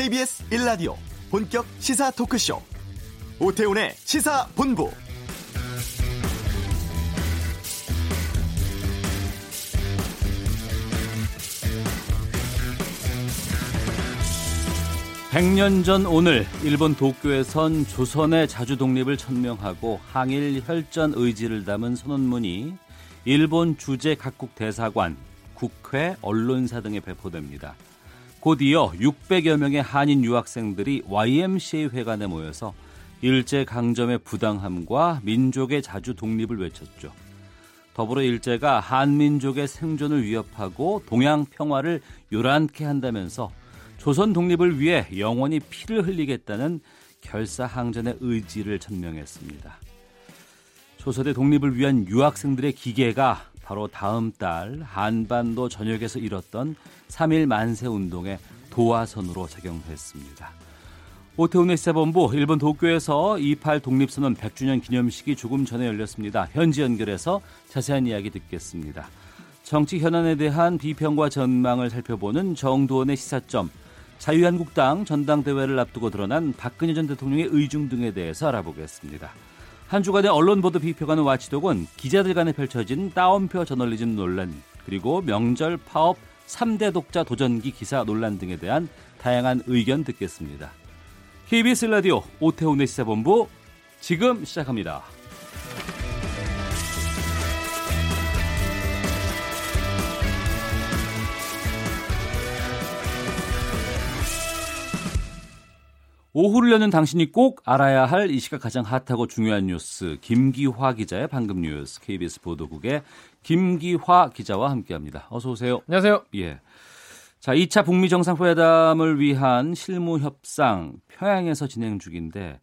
KBS 1라디오 본격 시사 토크쇼 오태훈의 시사본부 (100년) 전 오늘 일본 도쿄에선 조선의 자주 독립을 천명하고 항일 혈전 의지를 담은 선언문이 일본 주재 각국 대사관, 국회, 언론사 등에 배포됩니다. 곧 이어 600여 명의 한인 유학생들이 YMCA 회관에 모여서 일제 강점의 부당함과 민족의 자주 독립을 외쳤죠. 더불어 일제가 한민족의 생존을 위협하고 동양 평화를 요란케 한다면서 조선 독립을 위해 영원히 피를 흘리겠다는 결사항전의 의지를 천명했습니다. 조선의 독립을 위한 유학생들의 기계가 바로 다음 달 한반도 전역에서 일었던 3일 만세 운동의 도화선으로 작용했습니다. 오태훈의 시사본부 일본 도쿄에서 28 독립선언 100주년 기념식이 조금 전에 열렸습니다. 현지 연결해서 자세한 이야기 듣겠습니다. 정치 현안에 대한 비평과 전망을 살펴보는 정도원의 시사점 자유한국당 전당대회를 앞두고 드러난 박근혜 전 대통령의 의중 등에 대해서 알아보겠습니다. 한 주간의 언론 보도 비평하는 와치독은 기자들 간에 펼쳐진 따옴표 저널리즘 논란 그리고 명절 파업 3대 독자 도전기 기사 논란 등에 대한 다양한 의견 듣겠습니다. KBS 라디오 오태훈의 시사본부 지금 시작합니다. 오후를 여는 당신이 꼭 알아야 할 이 시각 가장 핫하고 중요한 뉴스 김기화 기자의 방금 뉴스 KBS 보도국의 김기화 기자와 함께합니다. 어서 오세요. 안녕하세요. 예. 자, 2차 북미 정상회담을 위한 실무 협상 평양에서 진행 중인데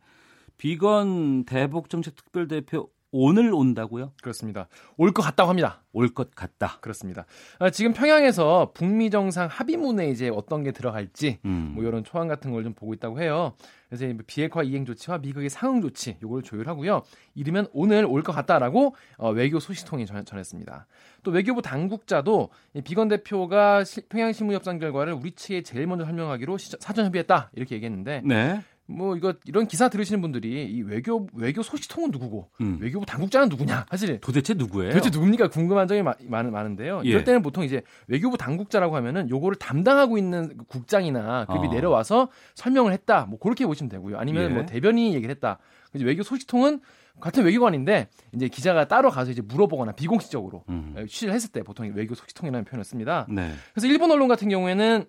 비건 대북 정책 특별 대표 오늘 온다고요? 그렇습니다. 올 것 같다고 합니다. 올 것 같다. 그렇습니다. 아, 지금 평양에서 북미 정상 합의문에 이제 어떤 게 들어갈지 음. 뭐 이런 초안 같은 걸 좀 보고 있다고 해요. 그래서 비핵화 이행 조치와 미국의 상응 조치 요걸 조율하고요. 이르면 오늘 올 것 같다라고 어, 외교 소식통이 전, 전했습니다. 또 외교부 당국자도 비건 대표가 시, 평양 실무 협상 결과를 우리 측에 제일 먼저 설명하기로 시, 사전 협의했다 이렇게 얘기했는데 네. 뭐 이거 이런 기사 들으시는 분들이 이 외교 외교 소식통은 누구고 음. 외교부 당국자는 누구냐 사실 도대체 누구예요? 도대체 누굽니까 궁금한 점이 많, 많은데요. 예. 이럴 때는 보통 이제 외교부 당국자라고 하면은 요거를 담당하고 있는 국장이나 급이 어. 내려와서 설명을 했다. 뭐 그렇게 보시면 되고요. 아니면 예. 뭐 대변인이 얘기를 했다. 이제 외교 소식통은 같은 외교관인데 이제 기자가 따로 가서 이제 물어보거나 비공식적으로 음. 취재를 했을 때 보통 외교 소식통이라는 표현을 씁니다. 네. 그래서 일본 언론 같은 경우에는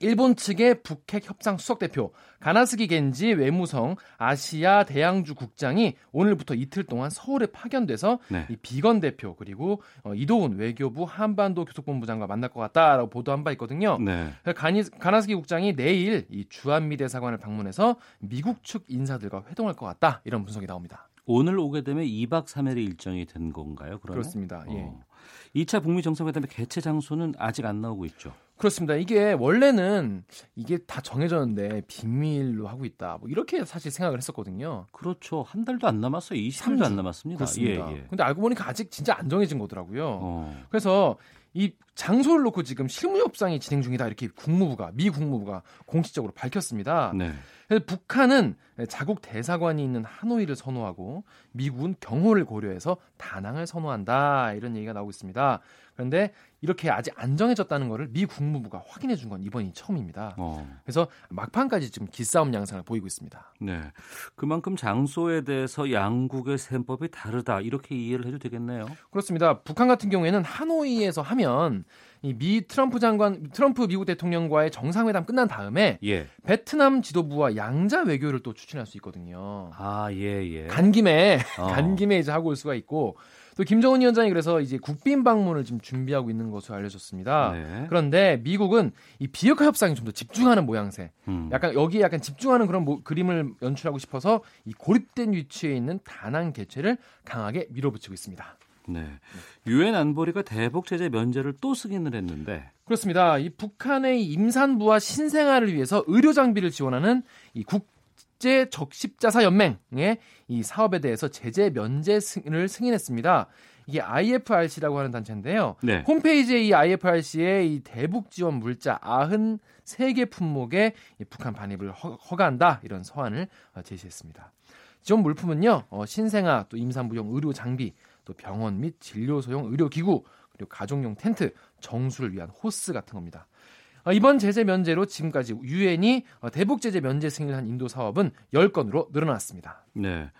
일본 측의 북핵 협상 수석 대표 가나스기 겐지 외무성 아시아 대양주 국장이 오늘부터 이틀 동안 서울에 파견돼서 네. 이 비건 대표 그리고 어, 이도훈 외교부 한반도 교섭본부장과 만날 것 같다라고 보도한 바 있거든요. 네. 가나스기 국장이 내일 이 주한미 대사관을 방문해서 미국 측 인사들과 회동할 것 같다 이런 분석이 나옵니다. 오늘 오게 되면 2박 3일의 일정이 된 건가요? 그러면? 그렇습니다. 예. 어. 2차 북미 정상회담의 개최 장소는 아직 안 나오고 있죠. 그렇습니다. 이게 원래는 이게 다 정해졌는데 비밀로 하고 있다. 뭐 이렇게 사실 생각을 했었거든요. 그렇죠. 한 달도 안 남았어요. 20일도 안 남았습니다. 그렇습니다. 예, 예. 근데 알고 보니까 아직 진짜 안 정해진 거더라고요. 어. 그래서 이 장소를 놓고 지금 실무 협상이 진행 중이다 이렇게 국무부가 미 국무부가 공식적으로 밝혔습니다. 네. 그래서 북한은 자국 대사관이 있는 하노이를 선호하고 미국은 경호를 고려해서 다낭을 선호한다 이런 얘기가 나오고 있습니다. 그런데 이렇게 아직 안 정해졌다는 것을 미 국무부가 확인해 준 건 이번이 처음입니다. 어. 그래서 막판까지 지금 기싸움 양상을 보이고 있습니다. 네. 그만큼 장소에 대해서 양국의 셈법이 다르다 이렇게 이해를 해도 되겠네요. 그렇습니다. 북한 같은 경우에는 하노이에서 하면 이미 트럼프 장관 트럼프 미국 대통령과의 정상회담 끝난 다음에 예. 베트남 지도부와 양자 외교를 또 추진할 수 있거든요. 아, 예, 예. 간 김에 어. 간 김에 이제 하고 올 수가 있고 또 김정은 위원장이 그래서 이제 국빈 방문을 지금 준비하고 있는 것으로 알려졌습니다. 네. 그런데 미국은 이 비핵화 협상에 좀 더 집중하는 모양새. 음. 약간 여기에 약간 집중하는 그런 모, 그림을 연출하고 싶어서 이 고립된 위치에 있는 다낭 개최를 강하게 밀어붙이고 있습니다. 네. 유엔 안보리가 대북 제재 면제를 또 승인을 했는데 그렇습니다. 이 북한의 임산부와 신생아를 위해서 의료 장비를 지원하는 이 국 국제 적십자사 연맹의 이 사업에 대해서 제재 면제를 승인했습니다. 이게 IFRC라고 하는 단체인데요. 네. 홈페이지에 이 IFRC의 이 대북 지원 물자 93개 품목에 북한 반입을 허, 가한다 이런 서한을 어, 제시했습니다. 지원 물품은요, 어, 신생아, 또 임산부용 의료 장비, 또 병원 및 진료소용 의료기구, 그리고 가족용 텐트, 정수를 위한 호스 같은 겁니다. 어, 이번 제재 면제로 지금까지 유엔이 어, 대북 제재 면제 승인을 한 인도 사업은 10건으로 늘어났습니다. 네.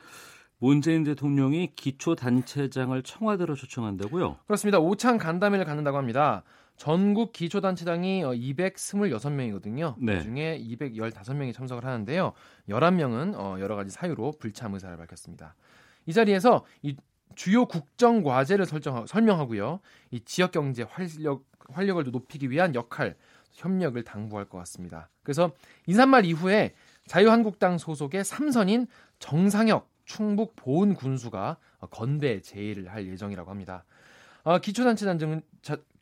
문재인 대통령이 기초 단체장을 청와대로 초청한다고요? 그렇습니다. 오찬 간담회를 갖는다고 합니다. 전국 기초단체장이 226명이거든요. 어, 네. 그중에 215명이 참석을 하는데요. 11명은 여러 가지 사유로 불참 의사를 밝혔습니다. 이 자리에서 이 주요 국정 과제를 설정, 설명하고요. 이 지역 경제 활력 활력을 높이기 위한 역할, 협력을 당부할 것 같습니다. 그래서 인사말 이후에 자유한국당 소속의 삼선인 정상혁 충북 보훈 군수가 건배 제의를 할 예정이라고 합니다. 어, 기초단체장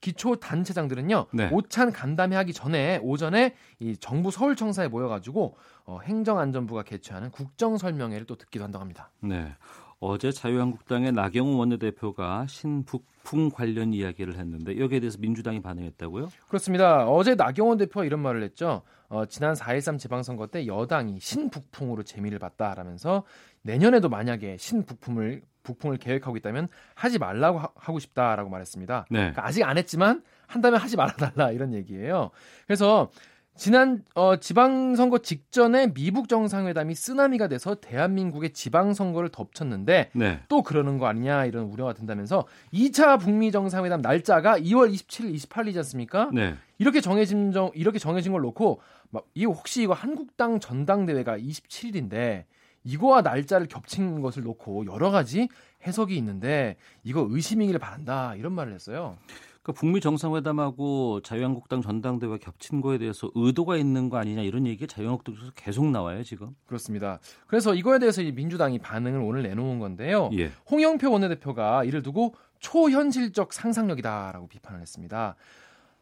기초단체장들은요 네. 오찬 간담회 하기 전에 오전에 이 정부 서울청사에 모여가지고 어, 행정안전부가 개최하는 국정설명회를 또 듣기도 한다고 합니다. 네. 어제 자유한국당의 나경원 원내대표가 신북풍 관련 이야기를 했는데 여기에 대해서 민주당이 반응했다고요? 그렇습니다. 어제 나경원 대표가 이런 말을 했죠. 어, 지난 4.13 지방선거 때 여당이 신북풍으로 재미를 봤다라면서 내년에도 만약에 신북풍을 북풍을 계획하고 있다면 하지 말라고 하, 고 싶다라고 말했습니다. 네. 그러니까 아직 안 했지만 한다면 하지 말아달라 이런 얘기예요. 그래서 지난 어, 지방선거 직전에 미북 정상회담이 쓰나미가 돼서 대한민국의 지방선거를 덮쳤는데 네. 또 그러는 거 아니냐 이런 우려가 든다면서 2차 북미 정상회담 날짜가 2월 27일, 28일이지 않습니까? 네. 이렇게 정해진 정 이렇게 정해진 걸 놓고 막 이거 혹시 이거 한국당 전당대회가 27일인데 이거와 날짜를 겹친 것을 놓고 여러 가지 해석이 있는데 이거 의심이기를 바란다 이런 말을 했어요. 그 북미 정상회담하고 자유한국당 전당대회 겹친 거에 대해서 의도가 있는 거 아니냐 이런 얘기가 자유한국당에서 계속 나와요 지금. 그렇습니다. 그래서 이거에 대해서 민주당이 반응을 오늘 내놓은 건데요. 예. 홍영표 원내대표가 이를 두고 초현실적 상상력이다라고 비판을 했습니다.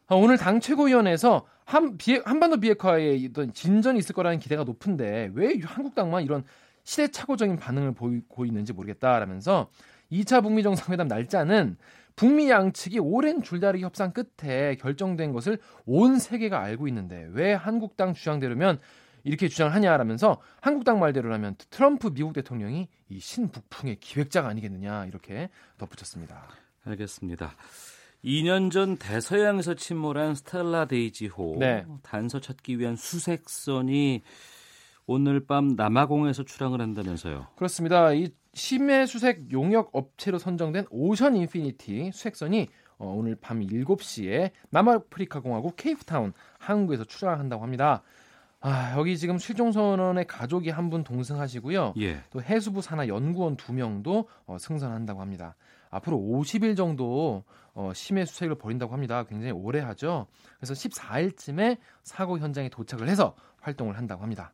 아, 오늘 당 최고위원회에서 한 비핵, 한반도 비핵화에 어떤 진전이 있을 거라는 기대가 높은데 왜 한국당만 이런 시대착오적인 반응을 보이고 있는지 모르겠다라면서 2차 북미 정상회담 날짜는 북미 양측이 오랜 줄다리기 협상 끝에 결정된 것을 온 세계가 알고 있는데 왜 한국당 주장대로면 이렇게 주장을 하냐라면서 한국당 말대로라면 트럼프 미국 대통령이 이 신북풍의 기획자가 아니겠느냐 이렇게 덧붙였습니다. 알겠습니다. 2년 전 대서양에서 침몰한 스텔라 데이지호 네. 단서 찾기 위한 수색선이 오늘 밤 남아공에서 출항을 한다면서요. 그렇습니다. 이 심해 수색 용역 업체로 선정된 Ocean Infinity 수색선이 어, 오늘 밤 7시에 남아프리카 공화국 케이프타운 항구에서 출항한다고 합니다. 아, 여기 지금 실종 선원의 가족이 한 분 동승하시고요. 예. 또 해수부 산하 연구원 두 명도 어, 승선한다고 합니다. 앞으로 50일 정도 어, 심해 수색을 벌인다고 합니다. 굉장히 오래 하죠. 그래서 14일쯤에 사고 현장에 도착을 해서 활동을 한다고 합니다.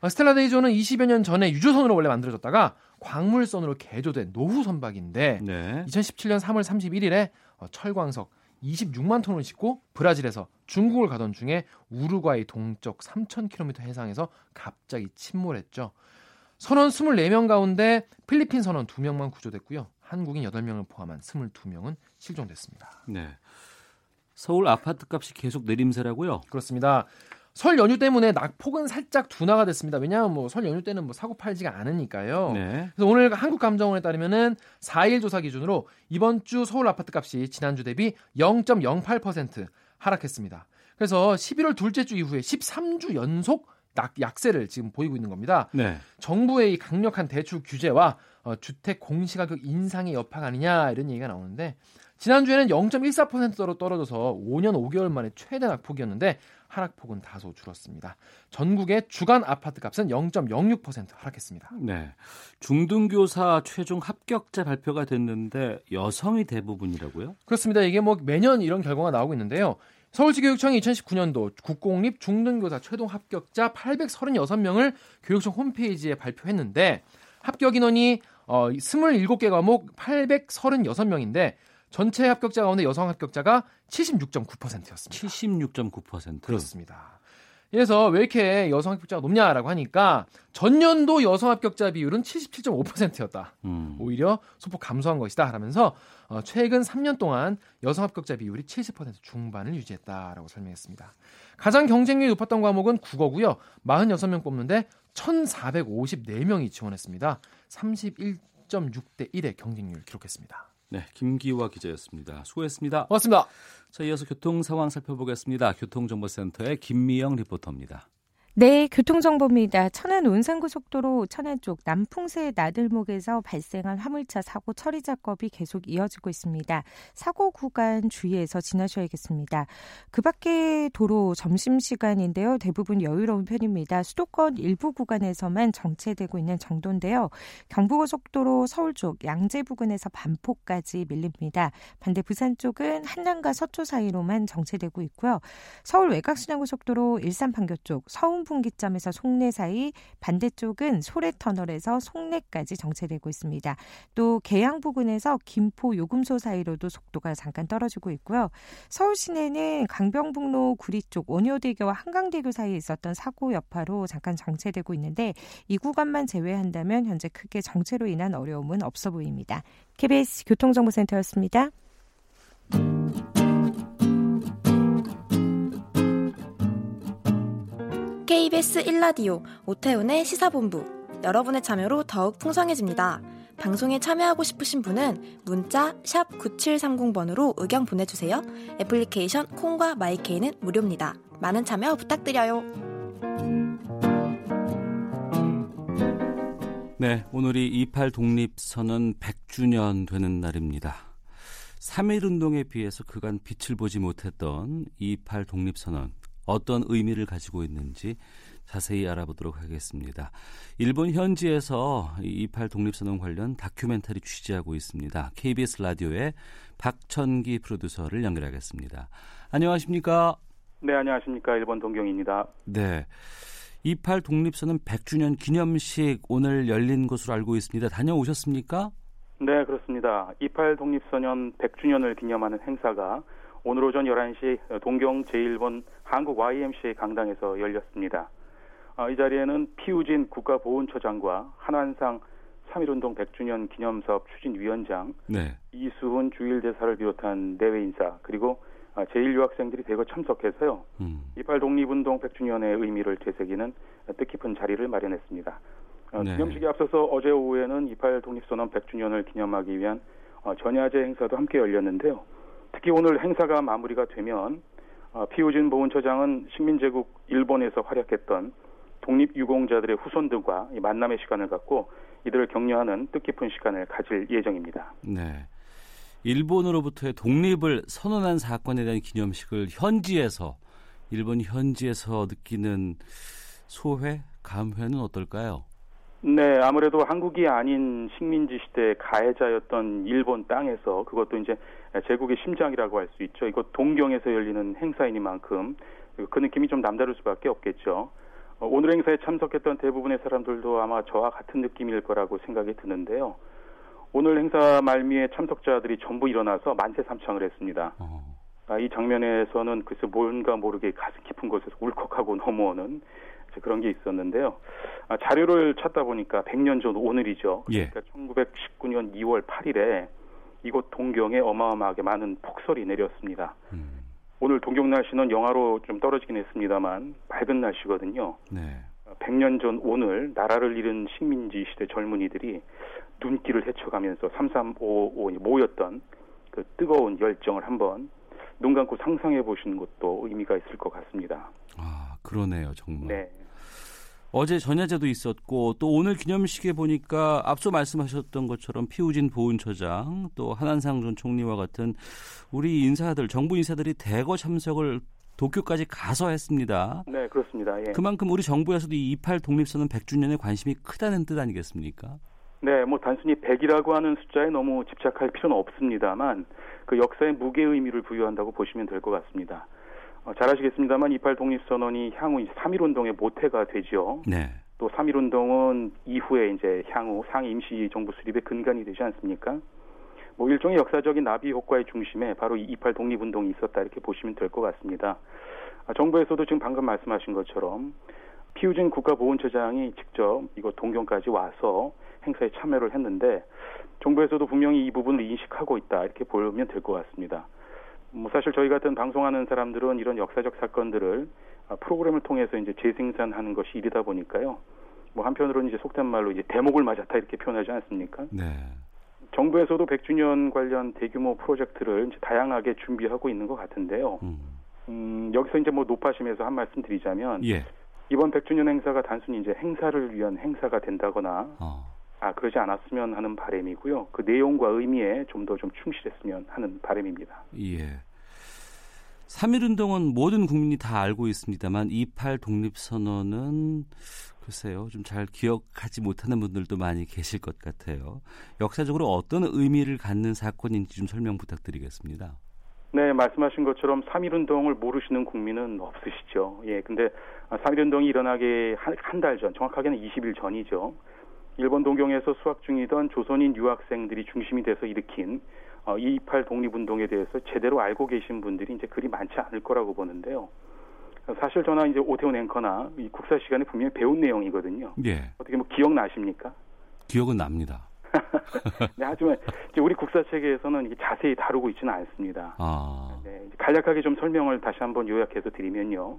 어, 스텔라 데이조는 20여 년 전에 유조선으로 원래 만들어졌다가 광물선으로 개조된 노후 선박인데 네. 2017년 3월 31일에 어, 철광석 26만 톤을 싣고 브라질에서 중국을 가던 중에 우루과이 동쪽 3,000km 해상에서 갑자기 침몰했죠. 선원 24명 가운데 필리핀 선원 2명만 구조됐고요. 한국인 8명을 포함한 22명은 실종됐습니다. 네. 서울 아파트 값이 계속 내림세라고요? 그렇습니다. 설 연휴 때문에 낙폭은 살짝 둔화가 됐습니다. 왜냐하면 뭐 설 연휴 때는 뭐 사고 팔지가 않으니까요. 네. 그래서 오늘 한국감정원에 따르면은 4일 조사 기준으로 이번 주 서울 아파트 값이 지난주 대비 0.08% 하락했습니다. 그래서 11월 둘째 주 이후에 13주 연속 낙, 약세를 지금 보이고 있는 겁니다. 네. 정부의 이 강력한 대출 규제와 어, 주택 공시가격 인상의 여파가 아니냐 이런 얘기가 나오는데 지난주에는 0.14%로 떨어져서 5년 5개월 만에 최대 낙폭이었는데 하락폭은 다소 줄었습니다. 전국의 주간 아파트 값은 0.06% 하락했습니다. 네. 중등교사 최종 합격자 발표가 됐는데 여성이 대부분이라고요? 그렇습니다. 이게 뭐 매년 이런 결과가 나오고 있는데요. 서울시 교육청이 2019년도 국공립 중등교사 최종 합격자 836명을 교육청 홈페이지에 발표했는데 합격 인원이 어 27개 과목 836명인데 전체 합격자 가운데 여성 합격자가 76.9%였습니다. 76.9%. 그렇습니다. 그래서 왜 이렇게 여성 합격자가 높냐라고 하니까 전년도 여성 합격자 비율은 77.5%였다. 음. 오히려 소폭 감소한 것이다. 라면서 어, 최근 3년 동안 여성 합격자 비율이 70% 중반을 유지했다라고 설명했습니다. 가장 경쟁률이 높았던 과목은 국어고요. 46명 뽑는데 1,454명이 지원했습니다. 31.6대 1의 경쟁률 기록했습니다. 네, 김기화 기자였습니다. 수고했습니다. 고맙습니다. 자, 이어서 교통 상황 살펴보겠습니다. 교통정보센터의 김미영 리포터입니다. 네, 교통정보입니다. 천안 온산고속도로 천안 쪽 남풍새 나들목에서 발생한 화물차 사고 처리 작업이 계속 이어지고 있습니다. 사고 구간 주의해서 지나셔야겠습니다. 그 밖에 도로 점심시간인데요. 대부분 여유로운 편입니다. 수도권 일부 구간에서만 정체되고 있는 정도인데요. 경부고속도로 서울 쪽 양재 부근에서 반포까지 밀립니다. 반대 부산 쪽은 한남과 서초 사이로만 정체되고 있고요. 서울 외곽순환고속도로 일산 판교 쪽 서운 분기점에서 송내 사이 반대쪽은 소래터널에서 송내까지 정체되고 있습니다. 또 계양 부근에서 김포 요금소 사이로도 속도가 잠깐 떨어지고 있고요. 서울 시내는 강병북로 구리 쪽 원효대교와 한강대교 사이에 있었던 사고 여파로 잠깐 정체되고 있는데 이 구간만 제외한다면 현재 크게 정체로 인한 어려움은 없어 보입니다. KBS 교통정보센터였습니다. KBS 1라디오 오태훈의 시사본부 여러분의 참여로 더욱 풍성해집니다. 방송에 참여하고 싶으신 분은 문자 9730번으로 의견 보내주세요. 애플리케이션 콩과 마이케이는 무료입니다. 많은 참여 부탁드려요. 네, 오늘이 28 독립선언 100주년 되는 날입니다. 3.1 운동에 비해서 그간 빛을 보지 못했던 28 독립선언 어떤 의미를 가지고 있는지 자세히 알아보도록 하겠습니다. 일본 현지에서 28 독립선언 관련 다큐멘터리 취재하고 있습니다. KBS 라디오의 박천기 프로듀서를 연결하겠습니다. 안녕하십니까? 네, 안녕하십니까? 일본 동경입니다. 네. 28 독립선언 100주년 기념식 오늘 열린 것으로 알고 있습니다. 다녀오셨습니까? 네, 그렇습니다. 28 독립선언 100주년을 기념하는 행사가 오늘 오전 11시 동경 제1번 한국 YMCA 강당에서 열렸습니다. 어, 이 자리에는 피우진 국가보훈처장과 한환상 3.1운동 100주년 기념사업 추진위원장, 네. 이수훈 주일대사를 비롯한 내외 인사, 그리고 어, 제1유학생들이 대거 참석해서요. 음. 28 독립운동 100주년의 의미를 되새기는 뜻깊은 자리를 마련했습니다. 어, 네. 기념식에 앞서서 어제 오후에는 28 독립선언 100주년을 기념하기 위한 전야제 행사도 함께 열렸는데요. 특히 오늘 행사가 마무리가 되면 어, 피우진 보훈처장은 식민제국 일본에서 활약했던 독립유공자들의 후손들과 만남의 시간을 갖고 이들을 격려하는 뜻깊은 시간을 가질 예정입니다. 네. 일본으로부터의 독립을 선언한 사건에 대한 기념식을 현지에서 일본 현지에서 느끼는 소회, 감회는 어떨까요? 네, 아무래도 한국이 아닌 식민지 시대 가해자였던 일본 땅에서 그것도 이제 제국의 심장이라고 할 수 있죠. 이거 동경에서 열리는 행사이니만큼 그 느낌이 좀 남다를 수밖에 없겠죠. 어, 오늘 행사에 참석했던 대부분의 사람들도 아마 저와 같은 느낌일 거라고 생각이 드는데요. 오늘 행사 말미에 참석자들이 전부 일어나서 만세 삼창을 했습니다. 어. 아, 이 장면에서는 글쎄 뭔가 모르게 가슴 깊은 곳에서 울컥하고 넘어오는 그런 게 있었는데요. 아, 자료를 찾다 보니까 100년 전 오늘이죠. 예. 그러니까 예. 1919년 2월 8일에 이곳 동경에 어마어마하게 많은 폭설이 내렸습니다. 음. 오늘 동경 날씨는 영하로 좀 떨어지긴 했습니다만 맑은 날씨거든요. 네. 100년 전 오늘 나라를 잃은 식민지 시대 젊은이들이 눈길을 헤쳐가면서 3355 모였던 그 뜨거운 열정을 한번 눈 감고 상상해 보시는 것도 의미가 있을 것 같습니다. 아, 그러네요, 정말. 네. 어제 전야제도 있었고 또 오늘 기념식에 보니까 앞서 말씀하셨던 것처럼 피우진 보훈처장 또 한한상 전 총리와 같은 우리 인사들 정부 인사들이 대거 참석을 도쿄까지 가서 했습니다. 네, 그렇습니다. 예. 그만큼 우리 정부에서도 이 28 독립선언 100주년에 관심이 크다는 뜻 아니겠습니까? 네, 뭐 단순히 100이라고 하는 숫자에 너무 집착할 필요는 없습니다만 그 역사의 무게 의미를 부여한다고 보시면 될 것 같습니다. 어, 잘 아시겠습니다만 28 독립선언이 향후 3.1 운동의 모태가 되죠. 네. 또 3.1 운동은 이후에 이제 향후 상임 임시 정부 수립의 근간이 되지 않습니까? 뭐 일종의 역사적인 나비 효과의 중심에 바로 이 28 독립 운동이 있었다 이렇게 보시면 될 것 같습니다. 아, 정부에서도 지금 방금 말씀하신 것처럼 피우진 국가보훈처장이 직접 이거 동경까지 와서 행사에 참여를 했는데 정부에서도 분명히 이 부분을 인식하고 있다 이렇게 보면 될 것 같습니다. 뭐 사실 저희 같은 방송하는 사람들은 이런 역사적 사건들을 아, 프로그램을 통해서 이제 재생산하는 것이 일이다 보니까요. 뭐 한편으로는 이제 속된 말로 이제 대목을 맞았다 이렇게 표현하지 않습니까? 네. 정부에서도 100주년 관련 대규모 프로젝트를 이제 다양하게 준비하고 있는 것 같은데요. 음. 음, 여기서 이제 뭐 높아심에서 한 말씀 드리자면 예. 이번 100주년 행사가 단순히 이제 행사를 위한 행사가 된다거나 어. 아 그러지 않았으면 하는 바람이고요. 그 내용과 의미에 좀 더좀 좀 충실했으면 하는 바람입니다. 예. 3.1운동은 모든 국민이 다 알고 있습니다만 28 독립선언은 글쎄요, 좀 잘 기억하지 못하는 분들도 많이 계실 것 같아요. 역사적으로 어떤 의미를 갖는 사건인지 좀 설명 부탁드리겠습니다. 네, 말씀하신 것처럼 3.1운동을 모르시는 국민은 없으시죠. 예, 근데 3.1운동이 일어나기 한 달 전, 정확하게는 20일 전이죠. 일본 동경에서 수학 중이던 조선인 유학생들이 중심이 돼서 일으킨 어, 228 독립운동에 대해서 제대로 알고 계신 분들이 이제 그리 많지 않을 거라고 보는데요. 사실 저나 이제 오태훈 앵커나 이 국사 시간에 분명히 배운 내용이거든요. 예. 어떻게 뭐 기억나십니까? 기억은 납니다. 네, 하지만 이제 우리 국사 체계에서는 자세히 다루고 있지는 않습니다. 아. 네, 간략하게 좀 설명을 다시 한번 요약해서 드리면요.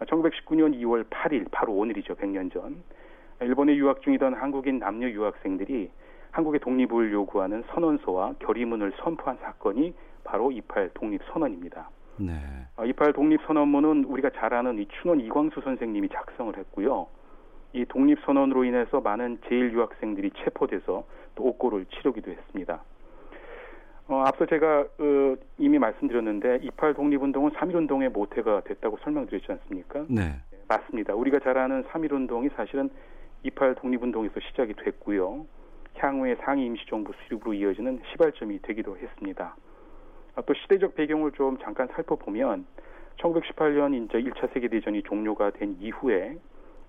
1919년 2월 8일, 바로 오늘이죠. 100년 전. 일본에 유학 중이던 한국인 남녀 유학생들이 한국의 독립을 요구하는 선언서와 결의문을 선포한 사건이 바로 28 독립선언입니다. 네. 28 아, 독립선언문은 우리가 잘 아는 이 춘원 이광수 선생님이 작성을 했고요. 이 독립선언으로 인해서 많은 제일 유학생들이 체포돼서 또 옥고를 치르기도 했습니다. 어, 앞서 제가 어, 이미 말씀드렸는데 28 독립운동은 3.1운동의 모태가 됐다고 설명드렸지 않습니까? 네. 네. 맞습니다. 우리가 잘 아는 3.1운동이 사실은 28 독립운동에서 시작이 됐고요. 향후에 상위 임시정부 수립으로 이어지는 시발점이 되기도 했습니다. 아, 또 시대적 배경을 좀 잠깐 살펴보면 1918년 이제 1차 세계대전이 종료가 된 이후에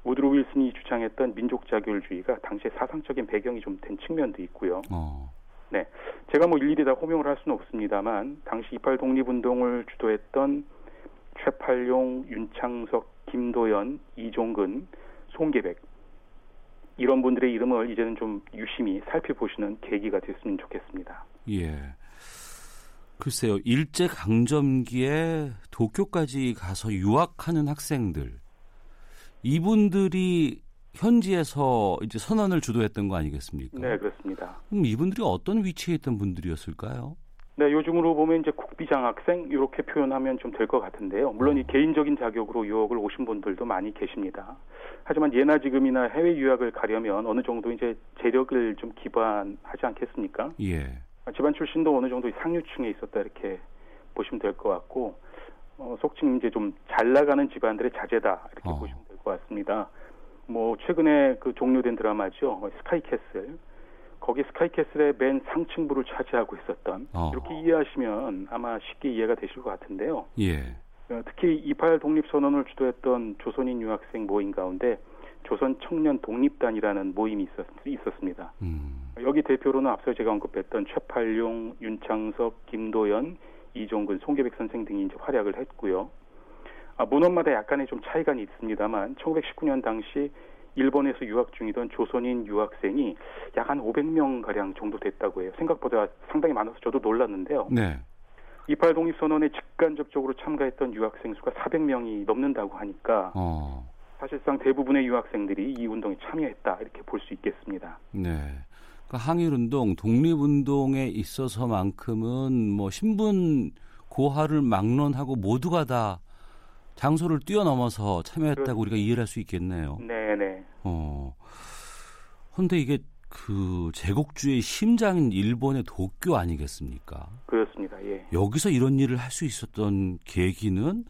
우드로 윌슨이 주장했던 민족 자결주의가 당시에 사상적인 배경이 좀 된 측면도 있고요. 어. 네, 제가 뭐 일일이 다 호명을 할 수는 없습니다만 당시 28 독립운동을 주도했던 최팔용, 윤창석, 김도연, 이종근, 송계백 이런 분들의 이름을 이제는 좀 유심히 살펴보시는 계기가 됐으면 좋겠습니다. 예. 글쎄요, 일제 강점기에 도쿄까지 가서 유학하는 학생들 이분들이 현지에서 이제 선언을 주도했던 거 아니겠습니까? 네, 그렇습니다. 그럼 이분들이 어떤 위치에 있던 분들이었을까요? 네, 요즘으로 보면 이제 국비장 학생 이렇게 표현하면 좀 될 것 같은데요. 물론 이 어. 개인적인 자격으로 유학을 오신 분들도 많이 계십니다. 하지만 예나 지금이나 해외 유학을 가려면 어느 정도 이제 재력을 좀 기반하지 않겠습니까? 예. 집안 출신도 어느 정도 상류층에 있었다 이렇게 보시면 될 것 같고 어, 속칭 이제 좀 잘 나가는 집안들의 자제다 이렇게 어. 보시면 될 것 같습니다. 뭐 최근에 그 종료된 드라마죠 스카이캐슬 거기 스카이캐슬의 맨 상층부를 차지하고 있었던 어. 이렇게 이해하시면 아마 쉽게 이해가 되실 것 같은데요. 예. 어, 특히 28 독립선언을 주도했던 조선인 유학생 모임 가운데 조선 청년 독립단이라는 모임이 있었, 있었습니다. 음. 여기 대표로는 앞서 제가 언급했던 최팔용, 윤창석, 김도연, 이종근, 송계백 선생 등이 이제 활약을 했고요. 아, 문헌마다 약간의 좀 차이가 있습니다만 1919년 당시 일본에서 유학 중이던 조선인 유학생이 약 한 500명 가량 정도 됐다고 해요. 생각보다 상당히 많아서 저도 놀랐는데요. 네. 28 독립선언에 직간접적으로 참가했던 유학생 수가 400명이 넘는다고 하니까 어. 사실상 대부분의 유학생들이 이 운동에 참여했다 이렇게 볼 수 있겠습니다. 네. 그러니까 항일운동, 독립운동에 있어서만큼은 뭐 신분 고하를 막론하고 모두가 다 장소를 뛰어넘어서 참여했다고 우리가 이해를 할 수 있겠네요. 네네. 어. 근데 이게 그 제국주의 심장인 일본의 도쿄 아니겠습니까? 그렇습니다. 예. 여기서 이런 일을 할 수 있었던 계기는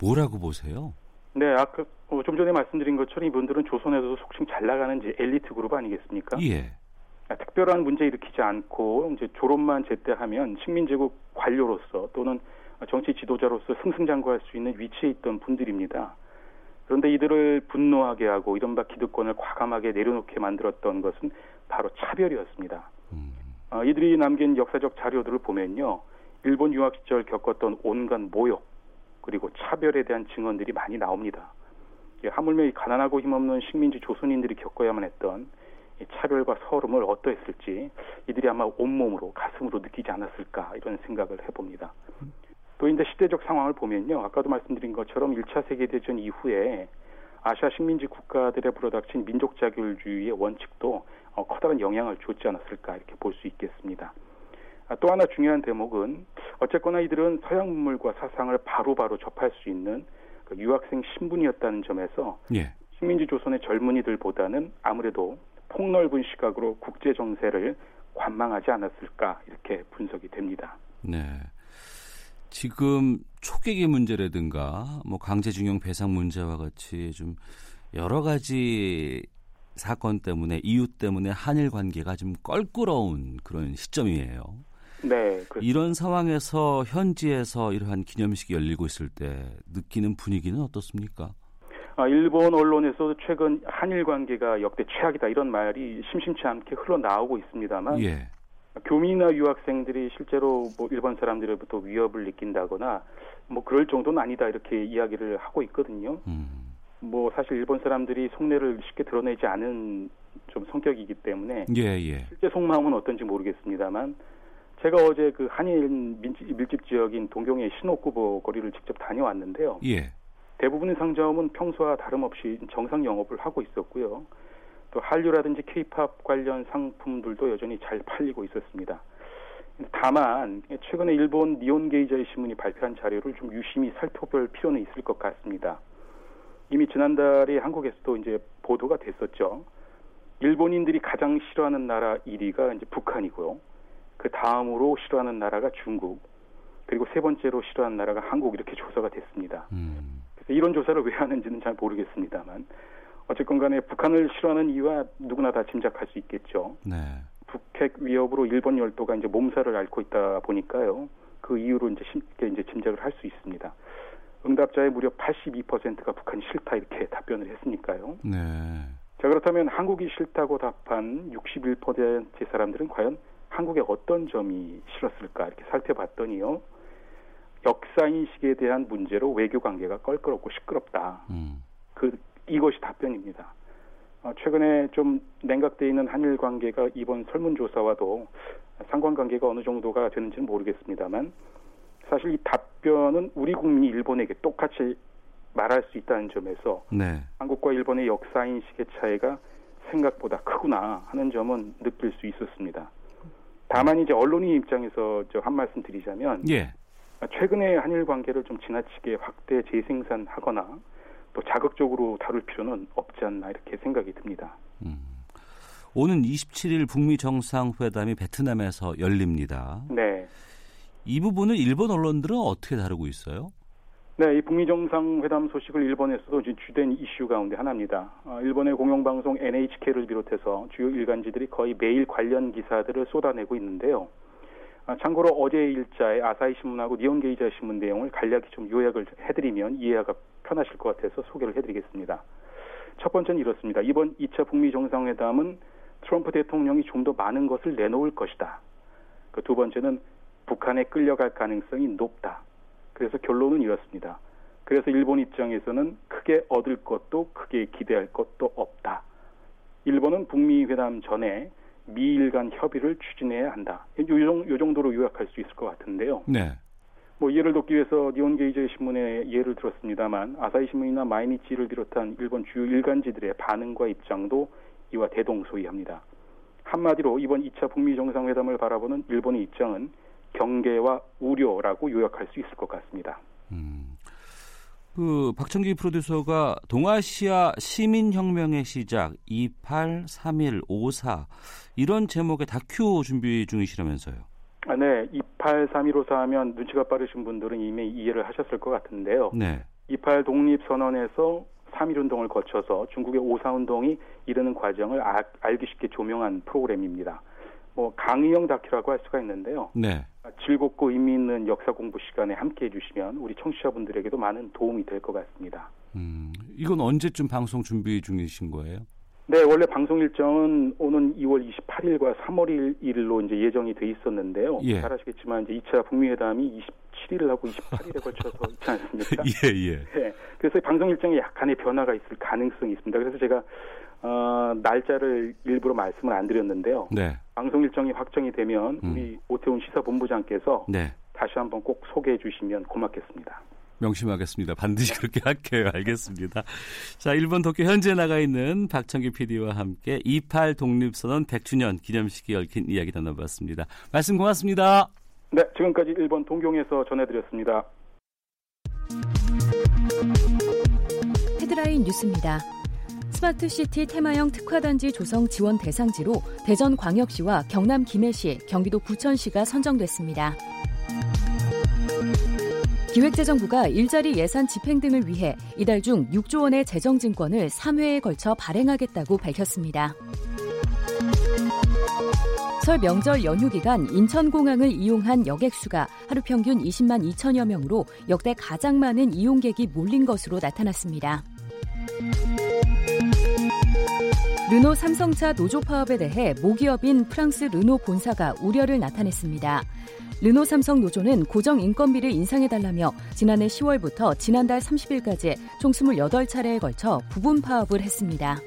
뭐라고 보세요? 네, 아까 어, 좀 전에 말씀드린 것처럼 이분들은 조선에서도 속칭 잘 나가는 이제 엘리트 그룹 아니겠습니까? 예. 아, 특별한 문제 일으키지 않고 이제 졸업만 제때 하면 식민제국 관료로서 또는 정치 지도자로서 승승장구할 수 있는 위치에 있던 분들입니다. 그런데 이들을 분노하게 하고 이른바 기득권을 과감하게 내려놓게 만들었던 것은 바로 차별이었습니다. 음. 어, 이들이 남긴 역사적 자료들을 보면요. 일본 유학 시절 겪었던 온갖 모욕 그리고 차별에 대한 증언들이 많이 나옵니다. 하물며 이 가난하고 힘없는 식민지 조선인들이 겪어야만 했던 차별과 서름을 어떠했을지 이들이 아마 온몸으로 가슴으로 느끼지 않았을까 이런 생각을 해봅니다. 또 이제 시대적 상황을 보면요. 아까도 말씀드린 것처럼 1차 세계대전 이후에 아시아 식민지 국가들에 불어닥친 민족 자결주의의 원칙도 어, 커다란 영향을 줬지 않았을까 이렇게 볼 수 있겠습니다. 아, 또 하나 중요한 대목은 어쨌거나 이들은 서양 문물과 사상을 바로바로 바로 접할 수 있는 그 유학생 신분이었다는 점에서 예. 식민지 조선의 젊은이들보다는 아무래도 폭넓은 시각으로 국제 정세를 관망하지 않았을까 이렇게 분석이 됩니다. 네. 지금 초계기 문제라든가 뭐 강제징용 배상 문제와 같이 좀 여러 가지 사건 때문에 이유 때문에 한일 관계가 좀 껄끄러운 그런 시점이에요. 네. 그렇습니다. 이런 상황에서 현지에서 이러한 기념식이 열리고 있을 때 느끼는 분위기는 어떻습니까? 아, 일본 언론에서도 최근 한일 관계가 역대 최악이다 이런 말이 심심치 않게 흘러나오고 있습니다만 예. 교민이나 유학생들이 실제로 뭐 일본 사람들로부터 위협을 느낀다거나 뭐 그럴 정도는 아니다 이렇게 이야기를 하고 있거든요. 음. 뭐 사실 일본 사람들이 속내를 쉽게 드러내지 않은 좀 성격이기 때문에 예, 예. 실제 속마음은 어떤지 모르겠습니다만 제가 어제 그 한일 밀집 지역인 동경의 신호쿠보 거리를 직접 다녀왔는데요. 예. 대부분의 상점은 평소와 다름없이 정상 영업을 하고 있었고요. 또 한류라든지 케이팝 관련 상품들도 여전히 잘 팔리고 있었습니다. 다만 최근에 일본 니온 게이저의 신문이 발표한 자료를 좀 유심히 살펴볼 필요는 있을 것 같습니다. 이미 지난달에 한국에서도 이제 보도가 됐었죠. 일본인들이 가장 싫어하는 나라 1위가 이제 북한이고요. 그 다음으로 싫어하는 나라가 중국, 그리고 세 번째로 싫어하는 나라가 한국 이렇게 조사가 됐습니다. 음. 그래서 이런 조사를 왜 하는지는 잘 모르겠습니다만 어쨌건 간에 북한을 싫어하는 이유와 누구나 다 짐작할 수 있겠죠. 네. 북핵 위협으로 일본 열도가 이제 몸살을 앓고 있다 보니까요. 그 이유로 이제 쉽게 이제 짐작을 할 수 있습니다. 응답자의 무려 82%가 북한이 싫다 이렇게 답변을 했으니까요. 네. 자 그렇다면 한국이 싫다고 답한 61%의 사람들은 과연 한국의 어떤 점이 싫었을까 이렇게 살펴봤더니요. 역사 인식에 대한 문제로 외교 관계가 껄끄럽고 시끄럽다. 음. 그 이것이 답변입니다. 어, 최근에 좀 냉각돼 있는 한일 관계가 이번 설문조사와도 상관관계가 어느 정도가 되는지는 모르겠습니다만 사실 이 답변은 우리 국민이 일본에게 똑같이 말할 수 있다는 점에서 네. 한국과 일본의 역사 인식의 차이가 생각보다 크구나 하는 점은 느낄 수 있었습니다. 다만 이제 언론인 입장에서 저 한 말씀 드리자면 예. 최근에 한일 관계를 좀 지나치게 확대 재생산하거나 또 자극적으로 다룰 필요는 없지 않나 이렇게 생각이 듭니다. 음. 오는 27일 북미 정상회담이 베트남에서 열립니다. 네. 이 부분을 일본 언론들은 어떻게 다루고 있어요? 네, 이 북미 정상회담 소식을 일본에서도 주된 이슈 가운데 하나입니다. 어, 일본의 공영방송 NHK를 비롯해서 주요 일간지들이 거의 매일 관련 기사들을 쏟아내고 있는데요. 아, 참고로 어제 일자의 아사히 신문하고 니온게이자 신문 내용을 간략히 좀 요약을 해드리면 이해가 편하실 것 같아서 소개를 해드리겠습니다. 첫 번째는 이렇습니다. 이번 2차 북미 정상회담은 트럼프 대통령이 좀 더 많은 것을 내놓을 것이다. 그 두 번째는 북한에 끌려갈 가능성이 높다. 그래서 결론은 이렇습니다. 그래서 일본 입장에서는 크게 얻을 것도 크게 기대할 것도 없다. 일본은 북미 회담 전에 미일 간 협의를 추진해야 한다. 요, 정도로 요약할 수 있을 것 같은데요. 네. 뭐 예를 돕기 위해서 니온 게이저 신문의 예를 들었습니다만 아사히 신문이나 마이니치를 비롯한 일본 주요 일간지들의 반응과 입장도 이와 대동소이합니다. 한마디로 이번 2차 북미 정상회담을 바라보는 일본의 입장은 경계와 우려라고 요약할 수 있을 것 같습니다. 음. 그 박정기 프로듀서가 동아시아 시민혁명의 시작 28, 31, 54 이런 제목의 다큐 준비 중이시라면서요. 아, 네. 28, 31, 54 하면 눈치가 빠르신 분들은 이미 이해를 하셨을 것 같은데요. 네. 28 독립선언에서 3.1운동을 거쳐서 중국의 5.4운동이 이르는 과정을 아, 알기 쉽게 조명한 프로그램입니다. 뭐 강의형 다큐라고 할 수가 있는데요. 네. 즐겁고 의미 있는 역사 공부 시간에 함께 해주시면 우리 청취자분들에게도 많은 도움이 될 것 같습니다. 음, 이건 언제쯤 방송 준비 중이신 거예요? 네, 원래 방송 일정은 오는 2월 28일과 3월 1일로 이제 예정이 돼 있었는데요. 예. 잘 아시겠지만 이제 2차 북미 회담이 27일 하고 28일에 걸쳐서 있지 않습니까? 예, 예. 네, 그래서 방송 일정에 약간의 변화가 있을 가능성이 있습니다. 그래서 제가 어, 날짜를 일부러 말씀을 안 드렸는데요. 네. 방송 일정이 확정이 되면 음. 우리 오태훈 시사본부장께서 네. 다시 한번 꼭 소개해 주시면 고맙겠습니다. 명심하겠습니다. 반드시 그렇게 할게요. 알겠습니다. 자, 일본 도쿄 현재 나가 있는 박창규 PD와 함께 28 독립선언 100주년 기념식에 얽힌 이야기 나눠봤습니다. 말씀 고맙습니다. 네, 지금까지 일본 동경에서 전해드렸습니다. 헤드라인 뉴스입니다. 스마트 시티 테마형 특화단지 조성 지원 대상지로 대전광역시와 경남 김해시, 경기도 부천시가 선정됐습니다. 기획재정부가 일자리 예산 집행 등을 위해 이달 중 6조 원의 재정 증권을 3회에 걸쳐 발행하겠다고 밝혔습니다. 설 명절 연휴 기간 인천공항을 이용한 여객수가 하루 평균 20만 2천여 명으로 역대 가장 많은 이용객이 몰린 것으로 나타났습니다. 르노 삼성차 노조 파업에 대해 모기업인 프랑스 르노 본사가 우려를 나타냈습니다. 르노 삼성 노조는 고정 인건비를 인상해달라며 지난해 10월부터 지난달 30일까지 총 28차례에 걸쳐 부분 파업을 했습니다.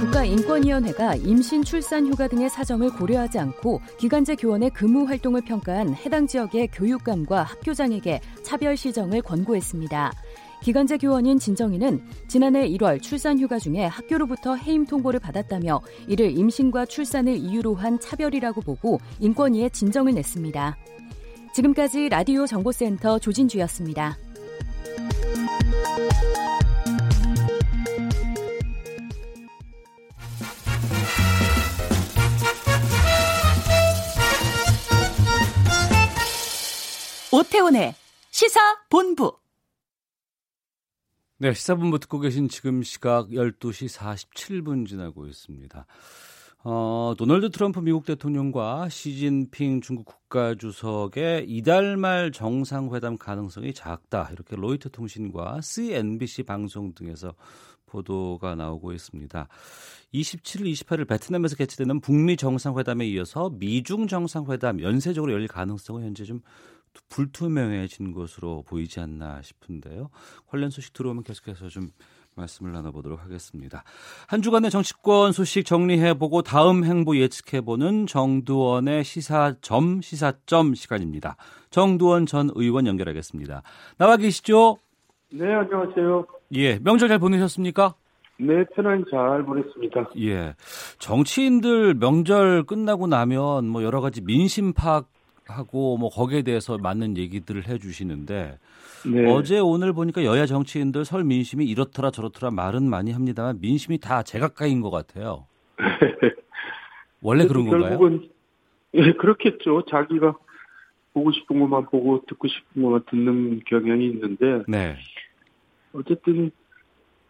국가인권위원회가 임신, 출산, 휴가 등의 사정을 고려하지 않고 기간제 교원의 근무 활동을 평가한 해당 지역의 교육감과 학교장에게 차별 시정을 권고했습니다. 기간제 교원인 진정인은 지난해 1월 출산 휴가 중에 학교로부터 해임 통보를 받았다며 이를 임신과 출산을 이유로 한 차별이라고 보고 인권위에 진정을 냈습니다. 지금까지 라디오 정보센터 조진주였습니다. 오태훈의 시사 본부 네, 시사분부 듣고 계신 지금 시각 12시 47분 지나고 있습니다. 어, 도널드 트럼프 미국 대통령과 시진핑 중국 국가주석의 이달 말 정상회담 가능성이 작다. 이렇게 로이터 통신과 CNBC 방송 등에서 보도가 나오고 있습니다. 27일, 28일 베트남에서 개최되는 북미 정상회담에 이어서 미중 정상회담 연쇄적으로 열릴 가능성은 현재 좀 불투명해진 것으로 보이지 않나 싶은데요. 관련 소식 들어오면 계속해서 좀 말씀을 나눠보도록 하겠습니다. 한 주간의 정치권 소식 정리해보고 다음 행보 예측해보는 정두원의 시사점, 시사점 시간입니다. 정두원 전 의원 연결하겠습니다. 나와 계시죠? 네, 안녕하세요. 예, 명절 잘 보내셨습니까? 네, 편안히 잘 보냈습니다. 예. 정치인들 명절 끝나고 나면 뭐 여러 가지 민심 파악 하고 뭐 거기에 대해서 맞는 얘기들을 해주시는데 네. 어제 오늘 보니까 여야 정치인들 설 민심이 이렇더라 저렇더라 말은 많이 합니다만 민심이 다 제각각인 것 같아요. 원래 그런 건가요? 결국은 예 그렇겠죠. 자기가 보고 싶은 것만 보고 듣고 싶은 것만 듣는 경향이 있는데 네. 어쨌든